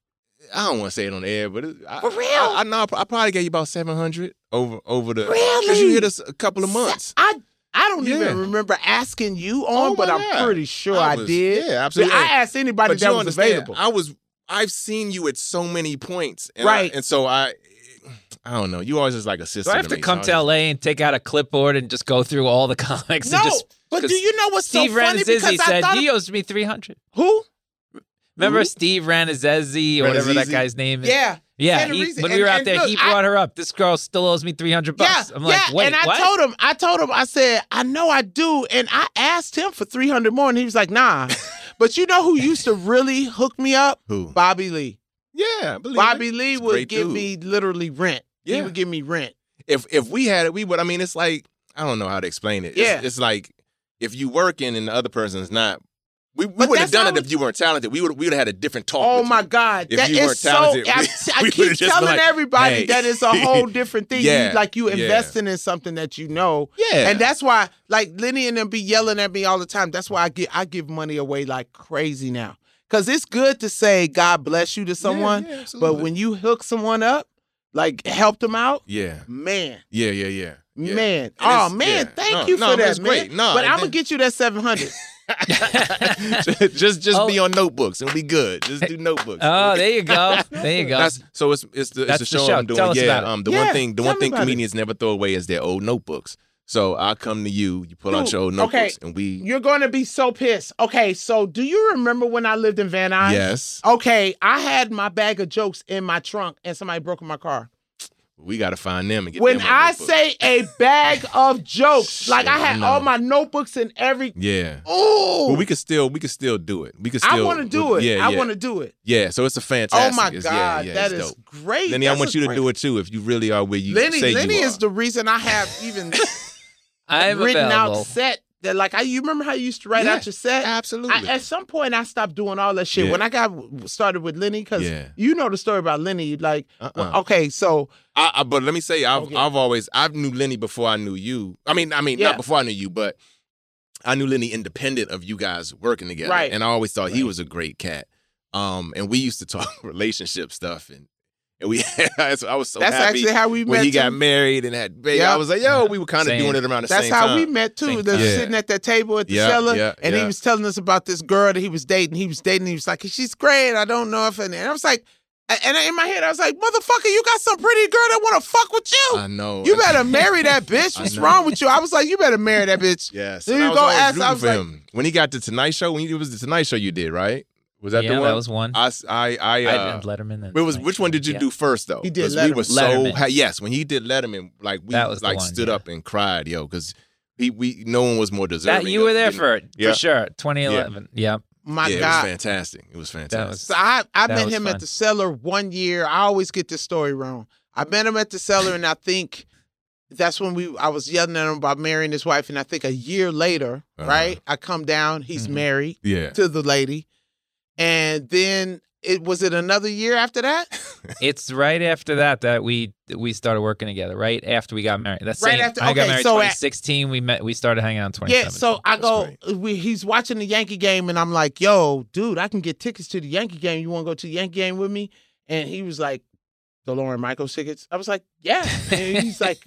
I don't want to say it on the air, but it, I, For real? I, I know I probably gave you about seven hundred over over the Really? because you hit us a couple of months. I I don't Yeah. even remember asking you on, Oh, but my I'm pretty sure I I, did. yeah, absolutely. I asked anybody But that you was understand, available. I was I've seen you at so many points, and I- Right. and so I I don't know. You always just like a sister. Do I have to me, come so to LA and take out a clipboard and just go through all the [laughs] comics no, and just but do you know what's Steve so funny? Ranizzi Because I said thought he owes me three hundred. who? Remember Who? Steve Ranizzi or whatever that guy's name is? Yeah. Yeah, he- when we were out and there, look, he I- brought her up. This girl still owes me three hundred bucks. Yeah, I'm like, yeah, wait, and I what? told him, I told him, I said, I know I do, and I asked him for three hundred more, and he was like, Nah. [laughs] but you know who used to really hook me up? Who? Bobby Lee. Yeah, I Bobby it. Lee would give dude. me literally rent. He would give me rent. If if we had it, we would. I mean, it's like I don't know how to explain it. Yeah. it's, like if you working and the other person's not. We, we would have done it if you weren't talented. We would we would have had a different talk. Oh my you. God, If that you is so. I, [laughs] we- I keep telling like, everybody hey. that it's a whole [laughs] different thing. Yeah, You, like you yeah. investing in something that you know, Yeah, and that's why, like Lenny and them be yelling at me all the time. That's why I get I give money away like crazy now, because it's good to say God bless you to someone, Yeah, yeah, but when you hook someone up, like help them out, yeah, man. yeah, yeah, yeah, yeah. Man, oh man, yeah. thank No, you no, for but that, it's man. great. No, but I'm gonna get you that seven hundred. [laughs] [laughs] just just Oh. be on notebooks and we good. Just do notebooks. Oh, there you go. [laughs] There you go. That's so it's it's the it's That's the the show, show. I'm doing. Tell us yeah, about um, the Yeah, one thing the one thing about it. comedians never throw away is their old notebooks. So I come to you, you pull out Dude, your old okay. notebooks, and we You're gonna be so pissed. Okay, so do you remember when I lived in Van Nuys? yes, Okay, I had my bag of jokes in my trunk and somebody broke in my car. we got to find them and get When them on I notebooks. say a bag of jokes, [laughs] like I had all my notebooks and every yeah. oh we could still we could still do it. We could I want to do it. Yeah, I yeah. want to do it. Yeah, so it's a fantastic. oh my god, yeah, yeah, that is dope. great. Lenny, I want you to great- do it too if you really are where you Lenny, say Lenny you is the reason I have even [laughs] I'm written available. out set that like I you remember how you used to write Yeah, out your set? Absolutely. I, at some point, I stopped doing all that shit. Yeah. When I got started with Lenny, because Yeah. you know the story about Lenny. Like, Uh-uh. well, okay, so I, I, but let me say, I've Okay. I've always I've knew Lenny before I knew you. I mean, I mean, Yeah. not before I knew you, but I knew Lenny independent of you guys working together. Right. And I always thought he was a great cat. Um, and we used to talk [laughs] relationship stuff, and and we [laughs] I was so that's happy actually how we when met. he got married and had baby. Yeah. I was like, yo, we were kind of doing it around the That's same how time. we met too. Same The. Yeah. Sitting at that table at the Yeah, cellar, yeah, and he was telling us about this girl that he was dating. He was dating. He was like, "She's great. I don't know if," and I was like, and in my head, I was like, "Motherfucker, you got some pretty girl that want to fuck with you. I know. You [laughs] better marry that bitch. What's wrong with you?" I was like, "You better marry that bitch." Yes. There And you I was go, ask- I was like- him when he got the Tonight Show. When he, it was the Tonight Show you did, right? Was that yeah, the one? that was one. i i uh, did Letterman. And It was Tonight which one did you Yeah. do first though? He did 'Cause We Letterman. were so Letterman. ha- yes. When he did Letterman, like we That was like one, stood yeah. up and cried, yo, because he we no one was more deserving. That you were there for it Yeah. for sure. 2011. Yeah, My yeah, God. it was fantastic. It was fantastic. was- So I I met him fun. at the cellar one year. I always get this story wrong. I met him at the cellar, and I think that's when we I was yelling at him about marrying his wife. And I think a year later, Uh-huh. right, I come down. He's Mhm. married yeah. to the lady, and then it was it another year after that. [laughs] it's right after that that we we started working together. Right after we got married. That's Right same, after- I got okay, married so at- we met. We started hanging out in Yeah, so I go. We, he's watching the Yankee game, and I'm like, "Yo, dude, I can get tickets to the Yankee game. You want to go to the Yankee game with me?" And he was like, "The Lorne Michaels tickets." I was like, "Yeah." And he's like,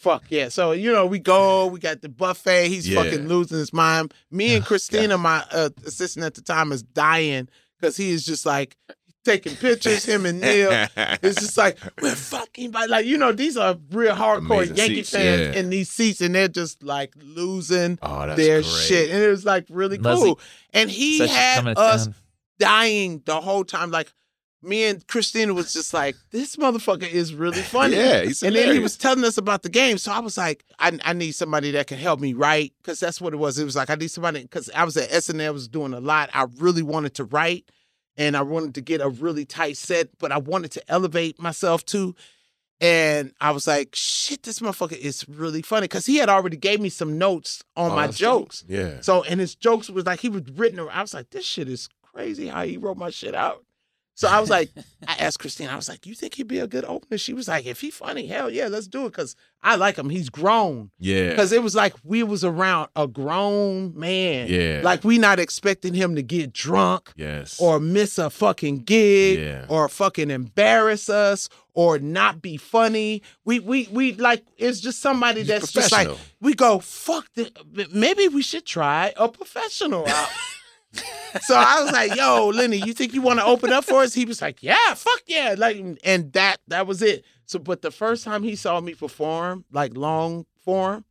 "Fuck yeah!" So you know, we go. We got the buffet. He's Yeah. fucking losing his mind. Me and Christina, my uh, assistant at the time, is dying because he is just like taking pictures. Him and Neil. [laughs] It's just like we're fucking by like you know these are real hardcore Amazing Yankee seats, fans yeah. in these seats and they're just like losing oh, their great. shit and it was like really Leslie- cool. And he had us down. dying the whole time. Like me and Christina was just like, this motherfucker is really [laughs] funny. Yeah, he's And then he was telling us about the game. So I was like, I, I need somebody that can help me write because that's what it was. It was like, I need somebody because I was at SNL, was doing a lot. I really wanted to write and I wanted to get a really tight set, but I wanted to elevate myself too. And I was like, shit, this motherfucker is really funny because he had already gave me some notes on Oh, my jokes. Yeah. So, and his jokes was like, he was written, I was like, this shit is crazy how he wrote my shit out. So I was like, [laughs] I asked Christine, I was like, you think he'd be a good opener? She was like, if he funny, hell yeah, let's do it. Cause I like him. He's grown. Yeah. Cause it was like we was around a grown man. Yeah. Like we not expecting him to get drunk yes. or miss a fucking gig Yeah. or fucking embarrass us or not be funny. We we we like it's just somebody He's that's just like we go fuck. The, maybe we should try a professional [laughs] out. [laughs] so I was like, "Yo, Lenny, you think you want to open up for us?" He was like, "Yeah, fuck yeah!" Like, and that that was it. So, but the first time he saw me perform, like long form,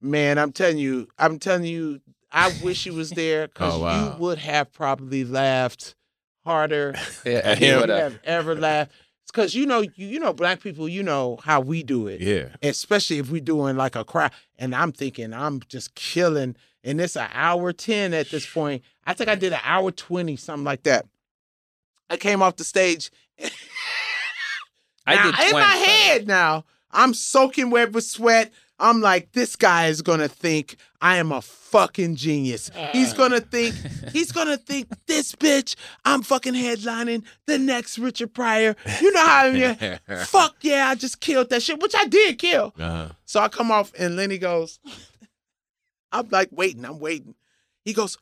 man, I'm telling you, I'm telling you, I wish he was there because [laughs] Oh, wow. you would have probably laughed harder [laughs] Yeah, At him? would than you have. have ever laughed. Because you know, you, you know, black people, you know how we do it yeah. especially if we're doing like a crowd. And I'm thinking I'm just killing, and it's an hour ten at this point. I think I did an hour twenty, something like that. I came off the stage. I did 20. in my head now. I'm soaking wet with sweat. I'm like, this guy is gonna think I am a fucking genius. He's gonna think, [laughs] he's gonna think this bitch. I'm fucking headlining the next Richard Pryor. You know how I'm here. [laughs] Fuck yeah, I just killed that shit, which I did kill. Uh-huh. So I come off and Lenny goes, I'm like waiting, I'm waiting. He goes,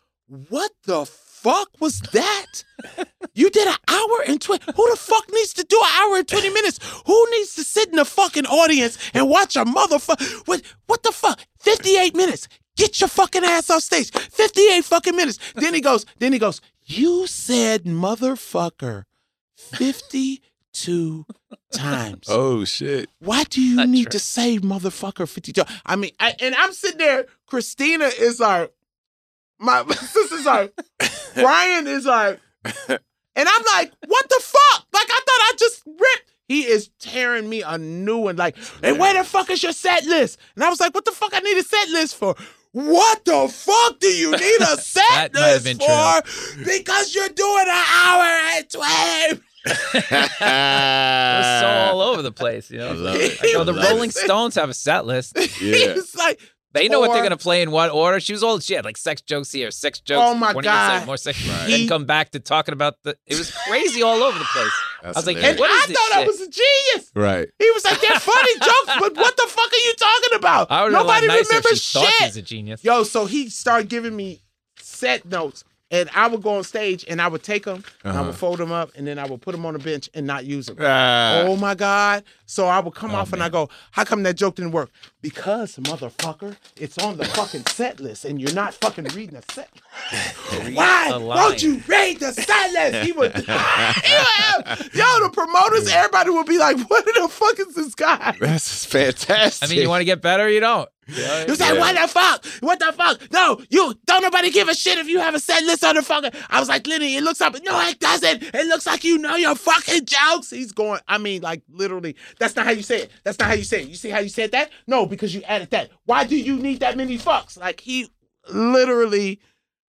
What the fuck was that? You did an hour and 20. Who the fuck needs to do an hour and 20 minutes? Who needs to sit in the fucking audience and watch a motherfucker? What, what the fuck? 58 minutes. Get your fucking ass off stage. 58 fucking minutes. Then he goes, then he goes, You said motherfucker 52 times. Oh shit. Why do you Not need true. to say motherfucker 52? I mean, I, and I'm sitting there, Christina is like, my, [laughs] my sister's like, Brian is like, and I'm like, what the fuck? Like, I thought I just ripped. He is tearing me a new one. Like, and where the fuck is your set list? And I was like, what the fuck I need a set list for? What the fuck do you need a [laughs] set That might have list been for? Because you're doing an hour and 12. [laughs] It was so all over the place, you know. I love it. I go, I the love it. Rolling Stones have a set list. Yeah. He's like, They know what they're gonna play in what order. She was old. She had like sex jokes here, sex oh jokes. Oh, my God. more sex. Right. Then come back to talking about the. It was crazy all over the place. [laughs] That's I was like, and. What is I this thought I was a genius. right. He was like, they're funny [laughs] jokes, but what the fuck are you talking about? I Nobody nicer remembers she thought shit. she's a genius. Yo, so he started giving me set notes, and I would go on stage and I would take them, and I Uh-huh. would fold them up, and then I would put them on the bench and not use them. Ah. Oh my God. So I would come Oh, off and I go, How come that joke didn't work? Because, motherfucker, it's on the fucking set list and you're not fucking reading the set. [laughs] Read Why the won't you read the set list? He would, he would have- yo, the promoters, everybody would be like, What the fuck is this guy? That's fantastic. I mean, you want to get better, you don't. He was like, what the fuck? What the fuck? No, you don't nobody give a shit if you have a set list on the fucking. I was like, Lenny, it looks up. No, it doesn't. It looks like you know your fucking jokes. He's going, I mean, like literally, that's not how you say it. That's not how you say it. You see how you said that? No, because you added that. Why do you need that many fucks? Like he literally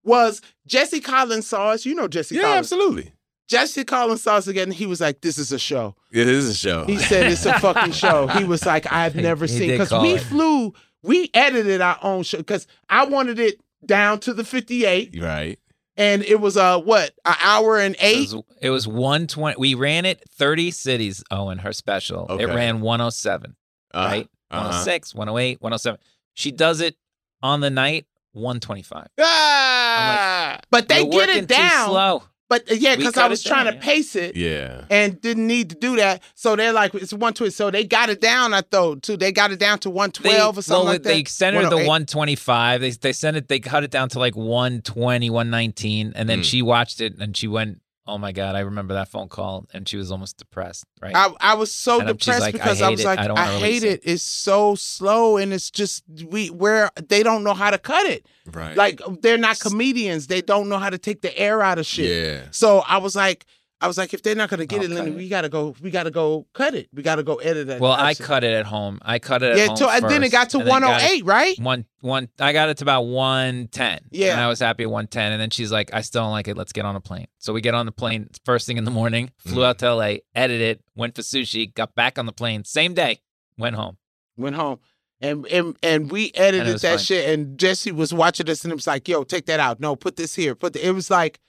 was Jesse Collins saw us. You know Jesse yeah, Collins. absolutely. Jesse Collins saw us again. He was like, This is a show. It is a show. He said it's a fucking [laughs] show. He was like, I've never he seen because we it. flew, we edited our own show because I wanted it down to the 58 right. and it was uh what an hour and It eight. was, it was 120. We ran it 30 cities, Owen, her special. It ran 107, Uh, right? uh-huh. 106, 108, 107. She does it on the night, 125. Ah! But they get it down. Too slow. But uh, yeah, because I was trying down, to yeah. pace it yeah. and didn't need to do that. So they're like, it's one twist. So they got it down. I thought too. They got it down to one They, twelve or something well, like they that. sent her the 125. They they sent it. They cut it down to like 120, 119, and then Mm. she watched it and she went, "Oh my god!" I remember that phone call, and she was almost depressed. Right? I, I was so And depressed like, because I, hate was it. like, I I, don't wanna hate release it. it. It's so slow and it's just we where they don't know how to cut it. Right. Like they're not comedians. They don't know how to take the air out of shit. yeah. So I was like, I was like, if they're not gonna get I'll it, it. we gotta go. We gotta go cut it. We gotta go edit it. well, I cut it at home. I cut it at Yeah, to, and then it got to and then got it- 108, right? One one I got it to about one ten. Yeah. And I was happy at one ten. And then she's like, I still don't like it. Let's get on a plane. So we get on the plane first thing in the morning, flew Mm. out to LA, edited went for sushi, got back on the plane, same day, went home. Went home. And, and and we edited it was that fine. shit. And Jesse was watching us and it was like, yo, take that out. No, put this here. Put the, it was like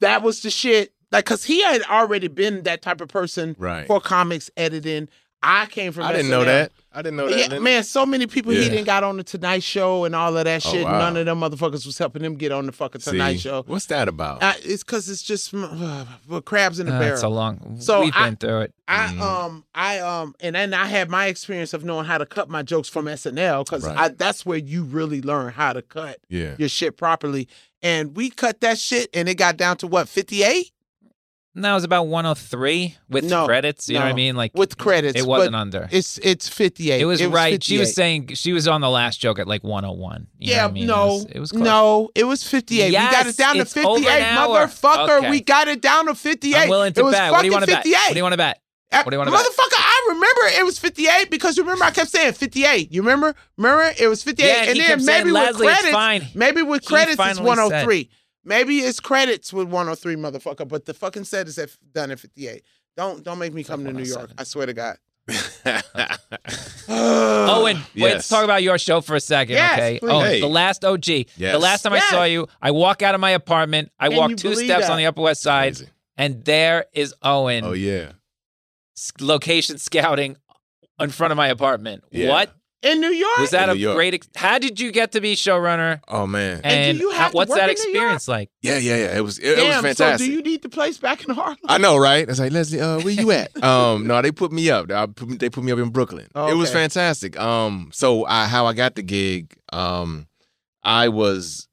that was the shit like because he had already been that type of person Right. for comics editing. I came from. I didn't know that. I didn't know that. Yeah, Lenny. man, so many people he didn't got on the Tonight Show and all of that Oh, shit. wow. None of them motherfuckers was helping him get on the fucking Tonight Show. What's that about? Uh, it's because it's just uh, crabs in the Uh, barrel. it's a long. So we've I- been through it. I Mhm. um I um and then I had my experience of knowing how to cut my jokes from SNL because Right. That's where you really learn how to cut yeah. your shit properly. And we cut that shit and it got down to what fifty eight No, it was about 103 with No, credits. You know what I mean? Like with credits. it wasn't under. It's it's fifty eight. It was, right. She was saying she was on the last joke at like 101. You know yeah, what I mean? no, It was, it was no, it was 58. we got it down to 58, motherfucker. Okay. We got it down to 58. I'm willing it to was bet. What do you want to bet? What do you want to bet? Uh, What do you wanna bet? Motherfucker, I remember it was 58 because you remember I kept saying 58. You remember? Remember? It was 58. Yeah, and and he then kept saying, maybe with "Leslie, it's credits, fine." maybe with credits it's finally 103. Maybe it's credits with 103, motherfucker. But the fucking set is at, done at 58. Don't don't make me come to New York. I swear to God. [laughs] Owen, wait, let's talk about your show for a second, Yes, okay? please. Oh, Hey. the last OG. Yes. The last time I saw you, I walk out of my apartment. I Can walk two steps that? on the Upper West Side, Crazy. and there is Owen, Oh yeah. location scouting in front of my apartment. Yeah. What In New York? was that? In A New York. great? Ex- how did you get to be showrunner? Oh man. And do you how- have to what's work that in New experience like? Yeah, yeah, yeah. It was it, it Damn, was so fantastic. do you need the place back in Harlem? I know, right? It's like Leslie, uh, where you at? [laughs] um, no, they put me up. They put me, they put me up in Brooklyn. Oh, It was okay. fantastic. Um, so I, how I got the gig, um, I was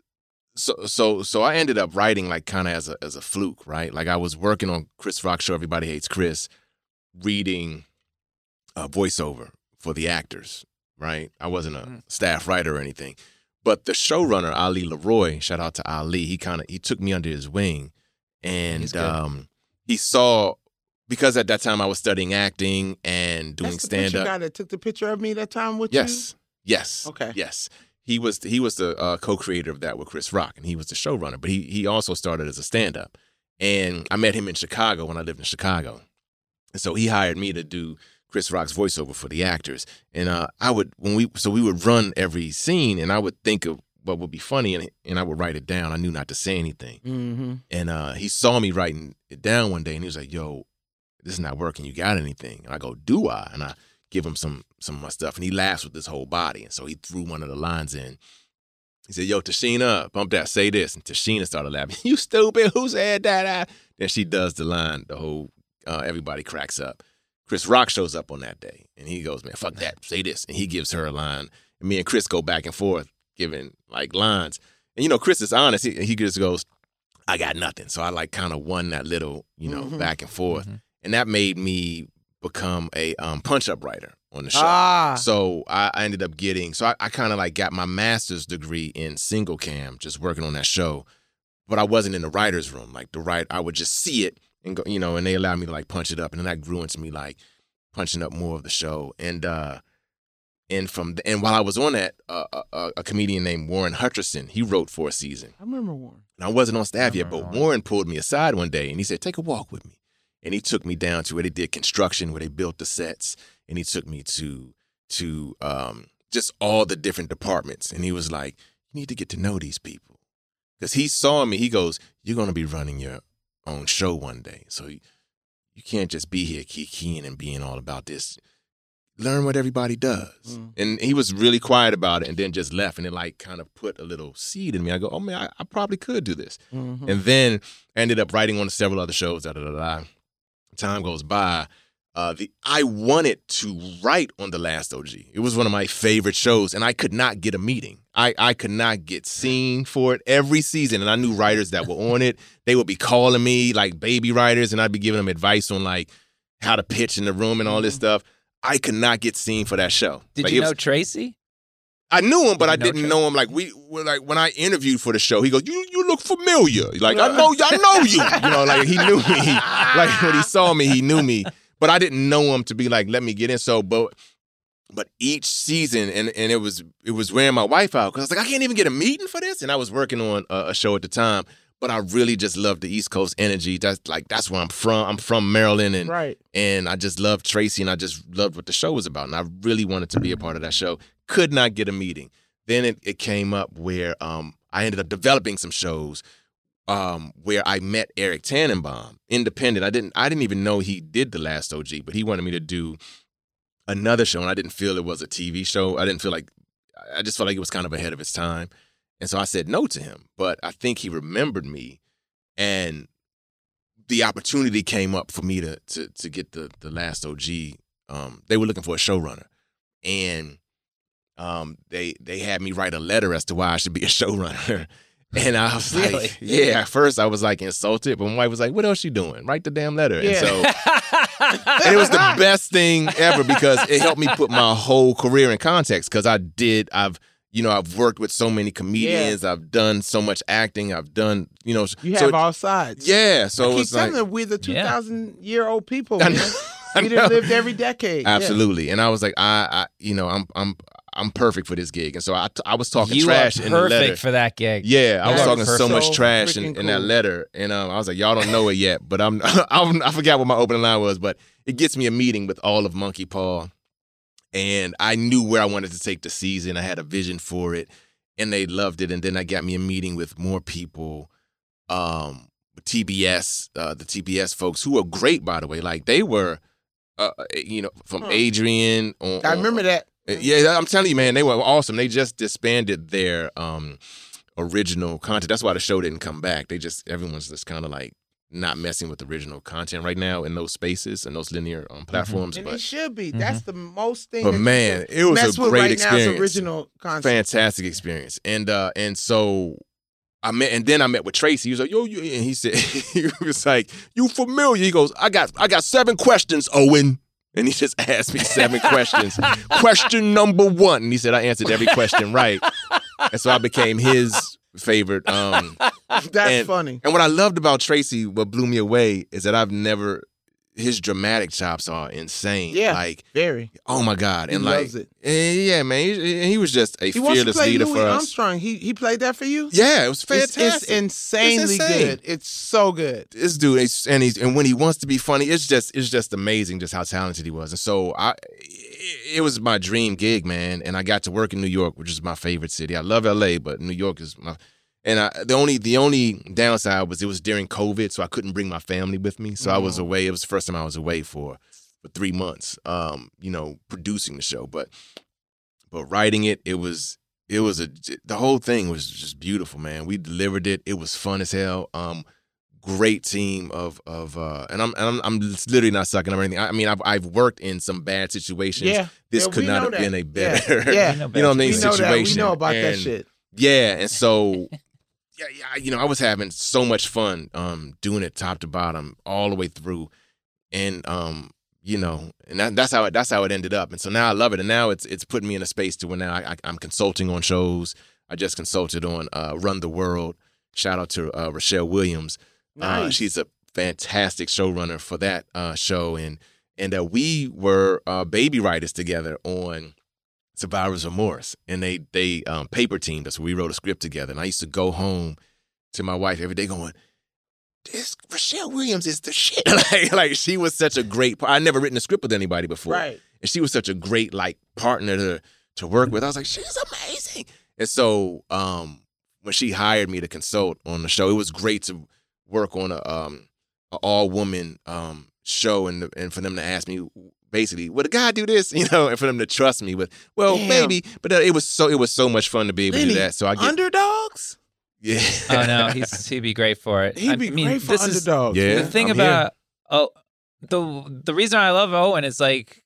so so so I ended up writing like kind of as a as a fluke, right? Like I was working on Chris Rock show. Everybody hates Chris, reading a voiceover for the actors, right? I wasn't a Mm. staff writer or anything. But the showrunner Ali LeRoi, shout out to Ali, he kind of he took me under his wing, and um, he saw because at that time I was studying acting and doing That's the stand up. guy that took the picture of me that time with you? Yes, yes, Okay. yes. He was he was the uh, co-creator of that with Chris Rock, and he was the showrunner. But he he also started as a stand up, and I met him in Chicago when I lived in Chicago, and so he hired me to do Chris Rock's voiceover for the actors. And uh, I would when we so we would run every scene, and I would think of what would be funny, and and I would write it down. I knew not to say anything. Mm-hmm. And uh, he saw me writing it down one day, and he was like, "Yo, this is not working. You got anything?" And I go, "Do I?" And I give him some some of my stuff, and he laughs with his whole body. And so he threw one of the lines in. He said, "Yo, Tichina, bump that, say this." And Tichina started laughing. [laughs] you stupid. Who said that? Ah." Then she does the line. The whole uh, everybody cracks up. Chris Rock shows up on that day, and he goes, "Man, fuck that. Say this." And he gives her a line, and me and Chris go back and forth giving like lines. And you know, Chris is honest. He, he just goes, I got nothing. So I like kind of won that little, you know, Mhm. back and forth. Mhm. And that made me become a um, punch up writer on the show. Ah. So I, I ended up getting, so I, I kind of like got my master's degree in single cam, just working on that show. But I wasn't in the writer's room. Like the right, I would just see it and go, you know, and they allowed me to like punch it up. And then that grew into me like punching up more of the show. And, uh, and from the, and while I was on that, uh, a, a, a comedian named Warren Hutcherson, he wrote for a season. I remember Warren. And I wasn't on staff yet, but Warren. Warren pulled me aside one day and he said, Take a walk with me. And he took me down to where they did construction, where they built the sets. And he took me to to um, just all the different departments. And he was like, You need to get to know these people. Because he saw me, he goes, You're gonna be running your own show one day. So you, you can't just be here kikiing and being all about this. Learn what everybody does. Mm. And he was really quiet about it and then just left. And it like kind of put a little seed in me. I go, Oh man, I, I probably could do this. Mhm. And then ended up writing on several other shows. Da da da da. Time goes by. Uh, the I wanted to write on the last OG. It was one of my favorite shows, and I could not get a meeting. I I could not get seen for it every season, and I knew writers that were on it. They would be calling me like baby writers, and I'd be giving them advice on like how to pitch in the room and all this stuff. I could not get seen for that show. Did Like, you it was- know Tracy? I knew him, but I didn't know him. Like we, were like when I interviewed for the show, he goes, "You, you look familiar." Like I know, you, I know you. You know, like he knew me. [laughs] Like when he saw me, he knew me, but I didn't know him to be like, "Let me get in." So, but, but each season, and and it was it was wearing my wife out because I was like, I can't even get a meeting for this, and I was working on a, a show at the time. But I really just love the East Coast energy. That's like that's where I'm from. I'm from Maryland, and Right. and I just loved Tracy and I just loved what the show was about. And I really wanted to be a part of that show. Could not get a meeting. Then it, it came up where um, I ended up developing some shows um, where I met Eric Tannenbaum, independent. I didn't I didn't even know he did the last OG, but he wanted me to do another show, and I didn't feel it was a TV show. I didn't feel like I just felt like it was kind of ahead of its time, and so I said no to him. But I think he remembered me, and the opportunity came up for me to to to get the the last OG. Um, they were looking for a showrunner, and um, they they had me write a letter as to why I should be a [laughs] showrunner. [laughs] And I was Really? like, yeah. At first, I was like insulted, but my wife was like, "What else you doing? Write the damn letter." And Yeah. so and [laughs] it was the best thing ever because it helped me put my whole career in context. Because I did, I've you know, I've worked with so many comedians, I've done so much acting, I've done, you know, You so have all sides. yeah. So I keep it's like telling them we're the 2,000 Yeah. year old people, I man. know, [laughs] I We know. done lived every decade. Yeah. absolutely, and I was like, I, I, you know, I'm, I'm, I'm perfect for this gig, and so I, I was talking you trash are in the letter. perfect for that gig. Yeah, I was Yeah, talking so perfect. much So trash in, freaking in that letter, and um, I was like, "Y'all don't know it yet," but I'm, [laughs] I'm I forgot what my opening line was, but it gets me a meeting with all of Monkeypaw, and I knew where I wanted to take the season. I had a vision for it, and they loved it. And then I got me a meeting with more people, um, TBS, uh, the TBS folks who were great, by the way. Like they were, uh, you know, from Huh. Adrian. On, I on- remember that. Uh, Yeah, I'm telling you, man, they were awesome. They just disbanded their um original content. That's why the show didn't come back. They just everyone's just kind of like not messing with original content right now in those spaces and those linear um, platforms. And it should be. Mhm. That's the most thing. but man, it was mess a great right now is experience. original content. Fantastic experience. And uh and so I met and then I met with Tracy. He was like, yo, you and he said [laughs] he was like, you familiar? He goes, I got I got seven questions, Owen. And he just asked me seven questions. Question number one. And he said I answered every question right. And so I became his favorite. Um [laughs] That's and- funny. and what I loved about Tracy, what blew me away, is that I've never his dramatic chops are insane. Yeah. Like, Very. oh my God. He And like loves it. eh, yeah, man. He, he was just a He fearless leader Louis for us. Armstrong. He he played that for you. Yeah, it was It's, fantastic. it's insanely insane. good. It's so good. this dude, and he's and when he wants to be funny, it's just it's just amazing just how talented he was. And so I, it was my dream gig, man. And I got to work in New York, which is my favorite city. I love L.A., but New York is my. And I, the only the only downside was it was during COVID, so I couldn't bring my family with me. So I was Mm. away. It was the first time I was away for for three months. Um, you know, producing the show, but but writing it, it was it was a the whole thing was just beautiful, man. We delivered it. It was fun as hell. Um, great team of of uh, and I'm and I'm I'm literally not sucking up or anything. I, I mean, I've I've worked in some bad situations. Yeah. This Yeah, could not have that. been a better, Yeah. You [laughs] know you know what I mean, know that. situation. We know about that shit. Yeah, and so [laughs] yeah, yeah, you know, I was having so much fun um doing it top to bottom all the way through, and um you know, and that, that's how it that's how it ended up. And so now I love it, and now it's it's putting me in a space to where now I, I, I'm consulting on shows. I just consulted on uh, Run the World. Shout out to uh, Rochelle Williams. Uh, Nice. she's a fantastic showrunner for that uh, show, and and uh, we were uh, baby writers together on Survivor's Remorse, and they they um, paper teamed us. We wrote a script together, and I used to go home to my wife every day going. This Rochelle Williams is the shit. [laughs] like, like she was such a great. par- I never written a script with anybody before, Right. and she was such a great like partner to to work with. I was like, she's amazing. And so um, when she hired me to consult on the show, it was great to work on a um a all woman um show and and for them to ask me basically, would a guy do this? [laughs] You know, and for them to trust me with, well, Damn. maybe. But uh, it was so it was so much fun to be able to do that. So I get underdogs. yeah. Oh no, [laughs] he's he'd be great for it. He'd I be mean, great for this is underdogs. Yeah. the thing I'm here. about oh the the reason I love Owen is like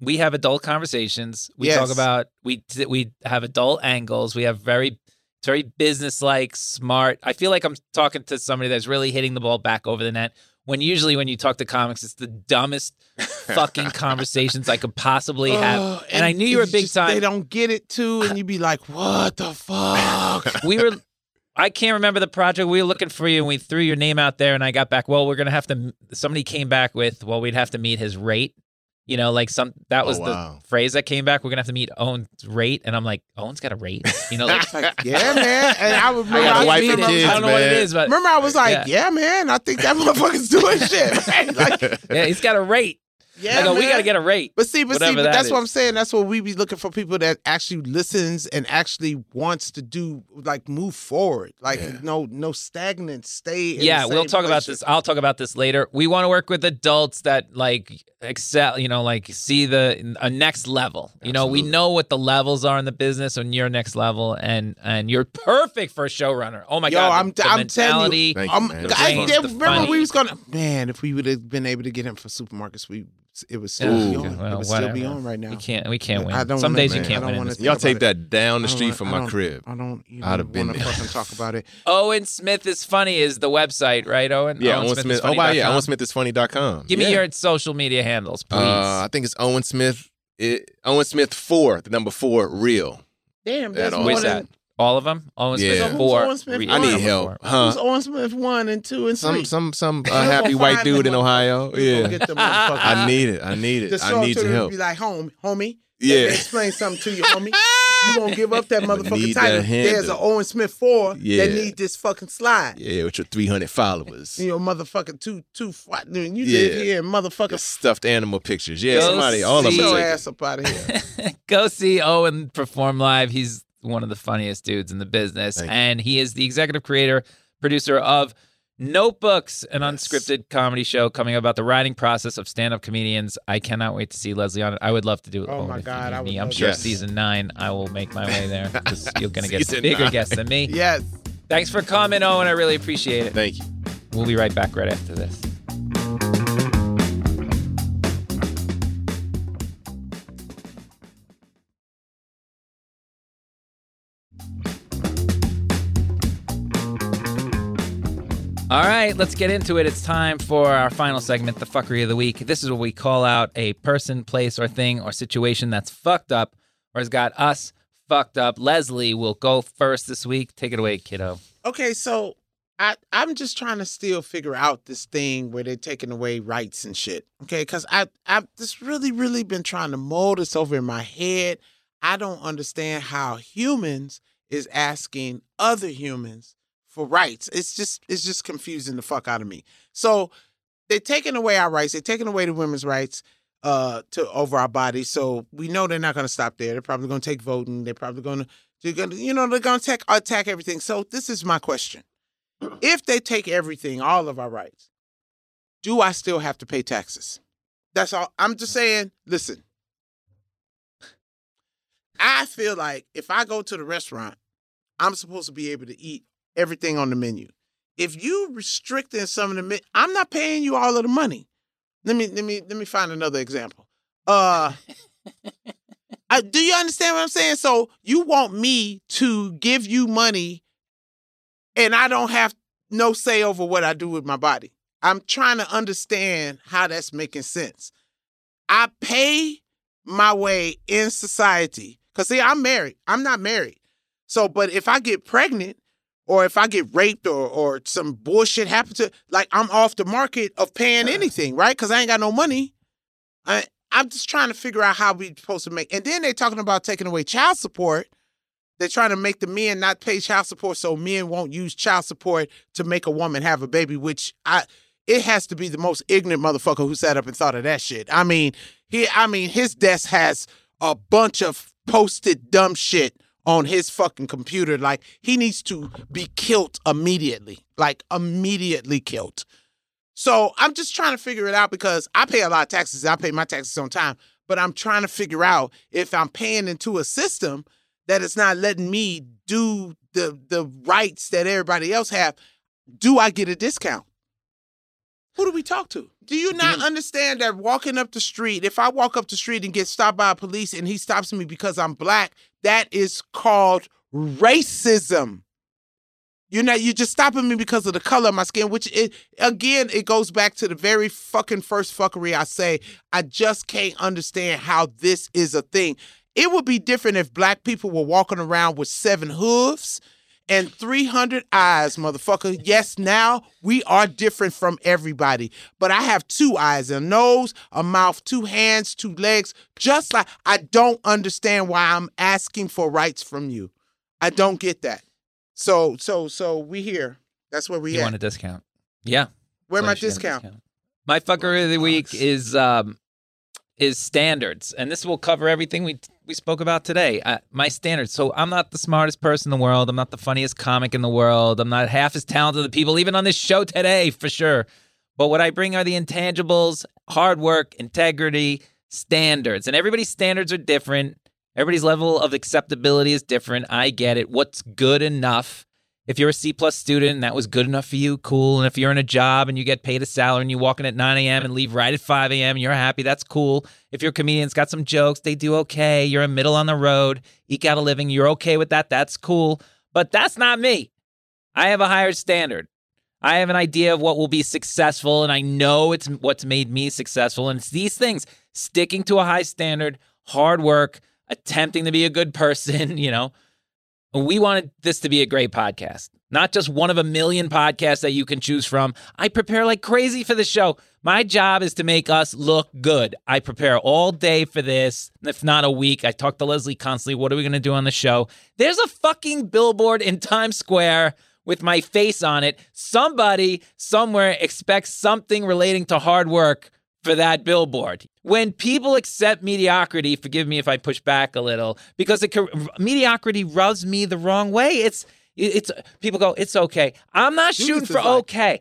we have adult conversations. We talk about we we have adult angles. We have very it's very business like, smart. I feel like I'm talking to somebody that's really hitting the ball back over the net. When usually when you talk to comics, it's the dumbest [laughs] fucking conversations I could possibly have. Oh, and I knew you were it's big just time. They don't get it too, and you'd be like, "What the fuck?" [laughs] we were I can't remember the project. We were looking for you and we threw your name out there and I got back, well, we're gonna have to somebody came back with, well, we'd have to meet his rate. You know, like some that Oh, was wow. the phrase that came back. We're gonna have to meet Owen's rate. And I'm like, Owen's got a rate. You know, like [laughs] yeah, man. And I would [laughs] I got a remember, wife and remember- kids, I don't know what it man. is, but Remember, I was like, Yeah. yeah, man. I think that motherfucker's doing shit. [laughs] Like, yeah, he's got a rate. Yeah, I go, oh, we got to get a rate. But see, but see, Whatever but that that's what is. I'm saying. That's what we be looking for people that actually listens and actually wants to do like move forward. Like Yeah. no no stagnant stay. in Yeah, the we'll talk about this. I'll talk about this later. We want to work with adults that like excel, you know, like see the a next level. You know, we know what the levels are in the business on your next level, and and you're perfect for a showrunner. Oh my Yo, god, I'm- the I'm telling you, mentality. Thank you, man. I, the remember funny- we was gonna man if we would have been able to get him for supermarkets, we it was still Ooh, be on. well, it would still be on right now. We can't. We can't win. I don't Some wanna- days you can't win. in this Y'all take that down the street from my crib. I don't even I'd have been want to fucking talk about it. [laughs] Owen Smith is funny is the website, right? Owen. Yeah, Owen Smith Smith. is Oh, wow, yeah, funny.com. Give yeah. me your social media handles, please. Uh, I think it's Owen Smith. It, Owen Smith four, the number four, real. Damn, that's all- more Where's than that? All of them. Owen Yeah. Smith So who's four. Owen Smith Real I need number help, four. huh? Who's Owen Smith one and two and Some three? some some [laughs] uh, happy white dude in Ohio. motherfuckers. Yeah, get them motherfuckers. [laughs] I need it. I need The it. I need to your help. Be like, home, homie. Let Yeah, explain something to you, homie. You gonna give up that [laughs] motherfucking Need title? that handle. There's an Owen Smith four Yeah. that need this fucking slide. yeah, with your three hundred followers. You know, motherfucking two two. what- You Yeah. live here, in Your motherfucker. stuffed animal pictures. Yeah, Go somebody, all of Get them. see- your take ass up out of here. Go see Owen perform live. He's one of the funniest dudes in the business, Thank and he is the executive creator, producer of Notebooks, an Yes. unscripted comedy show coming about the writing process of stand-up comedians. I cannot wait to see Leslie on it. I would love to do it. Oh my God, need I would me. I'm sure that. season nine, I will make my way there [laughs] because you're going to get Season bigger nine. guests than me. yes. Thanks for coming, Owen. I really appreciate it. Thank you. We'll be right back right after this. All right, let's get into it. It's time for our final segment, the fuckery of the week. This is where we call out a person, place, or thing or situation that's fucked up or has got us fucked up. Leslie will go first this week. Take it away, kiddo. Okay, so I I'm just trying to still figure out this thing where they're taking away rights and shit. Okay, because I I've just really really been trying to mold this over in my head. I don't understand how humans is asking other humans for rights. It's just it's just confusing the fuck out of me. So they're taking away our rights. They're taking away the women's rights uh to over our bodies. So we know they're not going to stop there. They're probably going to take voting. They're probably going to they're going to you know they're going to attack attack everything. So this is my question: [clears throat] If they take everything, all of our rights, do I still have to pay taxes? That's all. I'm just saying. Listen, I feel like if I go to the restaurant, I'm supposed to be able to eat everything on the menu. If you restricting some of the, I'm not paying you all of the money. Let me let me let me find another example. Uh, I, do you understand what I'm saying? So you want me to give you money, and I don't have no say over what I do with my body. I'm trying to understand how that's making sense. I pay my way in society because see, I'm married. I'm not married. So, but if I get pregnant or if I get raped or or some bullshit happens to like I'm off the market of paying uh-huh. anything, right? Because I ain't got no money. I I'm just trying to figure out how we supposed to make. And then they're talking about taking away child support. They're trying to make the men not pay child support so men won't use child support to make a woman have a baby, which I it has to be the most ignorant motherfucker who sat up and thought of that shit. I mean, he I mean his desk has a bunch of posted dumb shit on his fucking computer. Like he needs to be killed immediately. Like immediately killed. So I'm just trying to figure it out because I pay a lot of taxes. I pay my taxes on time, but I'm trying to figure out if I'm paying into a system that is not letting me do the the rights that everybody else have. Do I get a discount? Who do we talk to? Do you not mm-hmm. understand that walking up the street, if I walk up the street and get stopped by a police and he stops me because I'm black, that is called racism. You're not you're just stopping me because of the color of my skin, which it again, it goes back to the very fucking first fuckery I say. I just can't understand how this is a thing. It would be different if black people were walking around with seven hooves and 300 eyes, motherfucker. Yes, now we are different from everybody, but I have two eyes, a nose, a mouth, two hands, two legs. Just like I don't understand why I'm asking for rights from you. I don't get that. So, so, so we here. That's where we You at. want a discount? Yeah. Where So my you should get a discount? My fucker of the week is um is standards, and this will cover everything we we spoke about today. Uh, my standards. So I'm not the smartest person in the world. I'm not the funniest comic in the world. I'm not half as talented as people even on this show today, for sure. But what I bring are the intangibles: hard work, integrity, standards, and everybody's standards are different. Everybody's level of acceptability is different. I get it. What's good enough? If you're a C plus student and that was good enough for you, cool. And if you're in a job and you get paid a salary and you walk in at 9 a.m. and leave right at 5 a.m. and you're happy, that's cool. If your comedian's got some jokes, they do okay. You're a middle on the road, eke out a living, you're okay with that, that's cool. But that's not me. I have a higher standard. I have an idea of what will be successful, and I know it's what's made me successful. And it's these things sticking to a high standard, hard work, attempting to be a good person, [laughs] you know. We wanted this to be a great podcast, not just one of a million podcasts that you can choose from. I prepare like crazy for the show. My job is to make us look good. I prepare all day for this, if not a week. I talk to Leslie constantly. What are we going to do on the show? There's a fucking billboard in Times Square with my face on it. Somebody somewhere expects something relating to hard work for that billboard. When people accept mediocrity, forgive me if I push back a little, because it, mediocrity rubs me the wrong way. It's it's people go, it's okay. I'm not shooting for like- okay.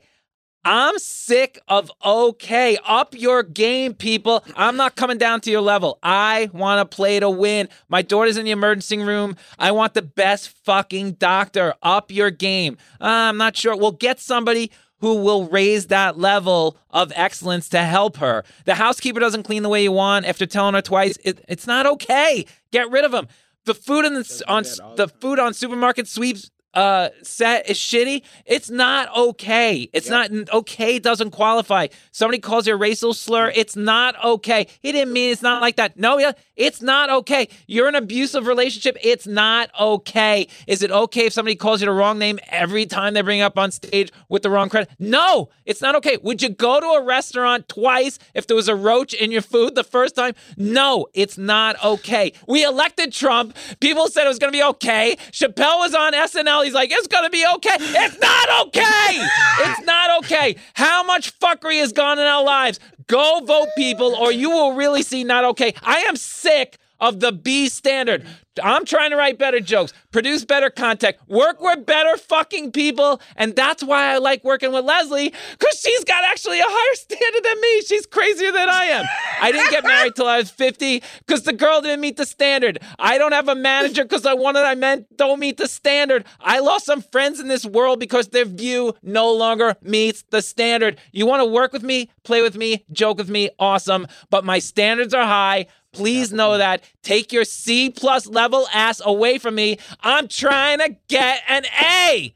I'm sick of okay. Up your game, people. I'm not coming down to your level. I want to play to win. My daughter's in the emergency room. I want the best fucking doctor. Up your game. Uh, I'm not sure. We'll get somebody who will raise that level of excellence to help her. The housekeeper doesn't clean the way you want after telling her twice. It, it's not okay. Get rid of them. The food in the, on the food on supermarket sweeps uh set is shitty it's not okay. It's yep. not okay doesn't qualify. Somebody calls you a racial slur it's not okay. He didn't mean it's not like that. No yeah it's not okay. You're in an abusive relationship it's not okay. Is it okay if somebody calls you the wrong name every time they bring up on stage with the wrong credit no it's not okay. Would you go to a restaurant twice if there was a roach in your food the first time? No it's not okay. We elected trump. People said it was going to be okay. Chappelle was on snl He's like, it's gonna be okay. It's not okay. It's not okay. How much fuckery has gone in our lives? Go vote, people, or you will really see not okay. I am sick of the B standard. I'm trying to write better jokes, produce better content, work with better fucking people. And that's why I like working with Leslie, because she's got actually a higher [laughs] standard than me. She's crazier than I am. I didn't get married till I was 50 because the girl didn't meet the standard. I don't have a manager because I wanted I meant don't meet the standard. I lost some friends in this world because their view no longer meets the standard. You want to work with me, play with me, joke with me, awesome. But my standards are high. Please know that. Take your C plus level ass away from me. I'm trying to get an A.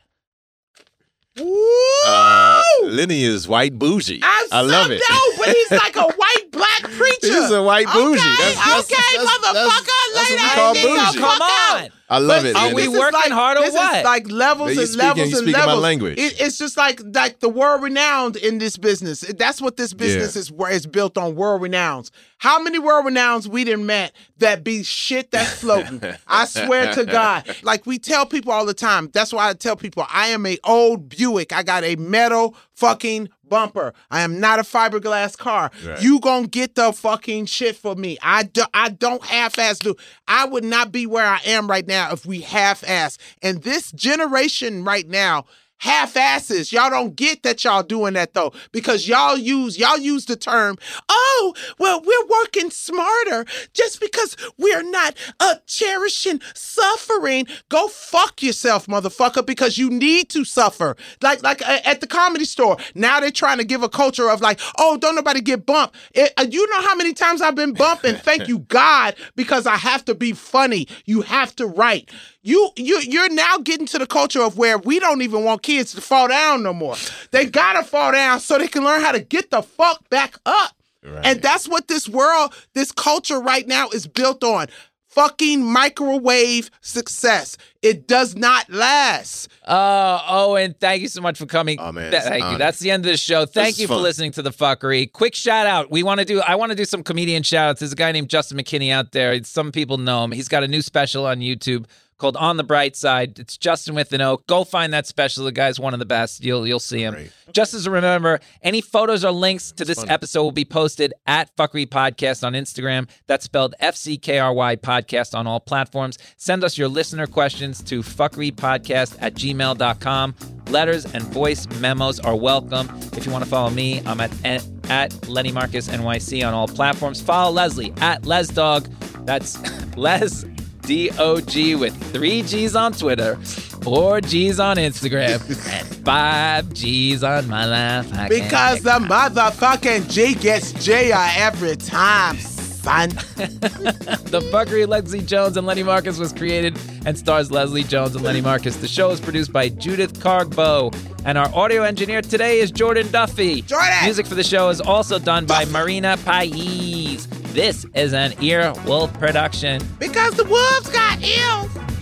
Uh, Lenny is white bougie. I, I love it. No, but he's like a white black [laughs] preacher. he's a white bougie. Okay, that's, that's, okay, that's, motherfucker. That's, that's lay what we call bougie. Come on. I love it. Are Lenny. we working like, hard or this what? Is like levels and speaking- levels you and speaking my levels. language. It, it's just like like the world renowned in this business. That's what this business Yeah. is. Where it's built on world renowns. How many world renowns we didn't met that be shit that's [laughs] floating? I swear to God. Like we tell people all the time. That's why I tell people I am a old Buick. I got a metal fucking bumper. I am not a fiberglass car. Right. You gonna get the fucking shit for me. I do, I don't half-ass do. I would not be where I am right now if we half-ass. And this generation right now half-asses. Y'all don't get that y'all doing that though because y'all use y'all use the term, "Oh, well, we're working smarter just because we're not uh cherishing suffering." Go fuck yourself, motherfucker, because you need to suffer. Like like uh, at the comedy store. Now they're trying to give a culture of like, "Oh, don't nobody get bumped." It, uh, you know how many times I've been bumped and thank [laughs] you God because I have to be funny. You have to write. You you you're now getting to the culture of where we don't even want kids to fall down no more. They gotta fall down so they can learn how to get the fuck back up. Right. And that's what this world, this culture right now is built on. Fucking microwave success. It does not last. Uh, Owen, thank you so much for coming. Oh, man, Th- it's an thank you. That's the end of the show. Thank is you for listening to the fuckery. Quick shout out. We want to do. I want to do some comedian shout outs. There's a guy named Justin McKinney out there. Some people know him. He's got a new special on YouTube called On the Bright Side. It's Justin with an O. Go find that special. The guy's one of the best. You'll you'll see him. Great. Just as a remember, any photos or links to this funny. episode will be posted at Fuckery Podcast on Instagram. That's spelled F C K R Y Podcast on all platforms. Send us your listener questions to fuckerypodcast at gmail.com. Letters and voice memos are welcome. If you want to follow me, I'm at at Lenny Marcus NYC on all platforms. Follow Leslie at LesDog. That's [laughs] Les D O G with three G's on Twitter, four G's on Instagram, [laughs] and five G's on my life. I Because the motherfucking G gets J every time, son. [laughs] The Fuckery Leslie Jones and Lenny Marcus was created and stars Leslie Jones and Lenny Marcus. The show is produced by Judith Cargbo, and our audio engineer today is Jordan Duffy. Jordan! Music for the show is also done by Marina Pais. This is an Earwolf production. Because the wolves got ears.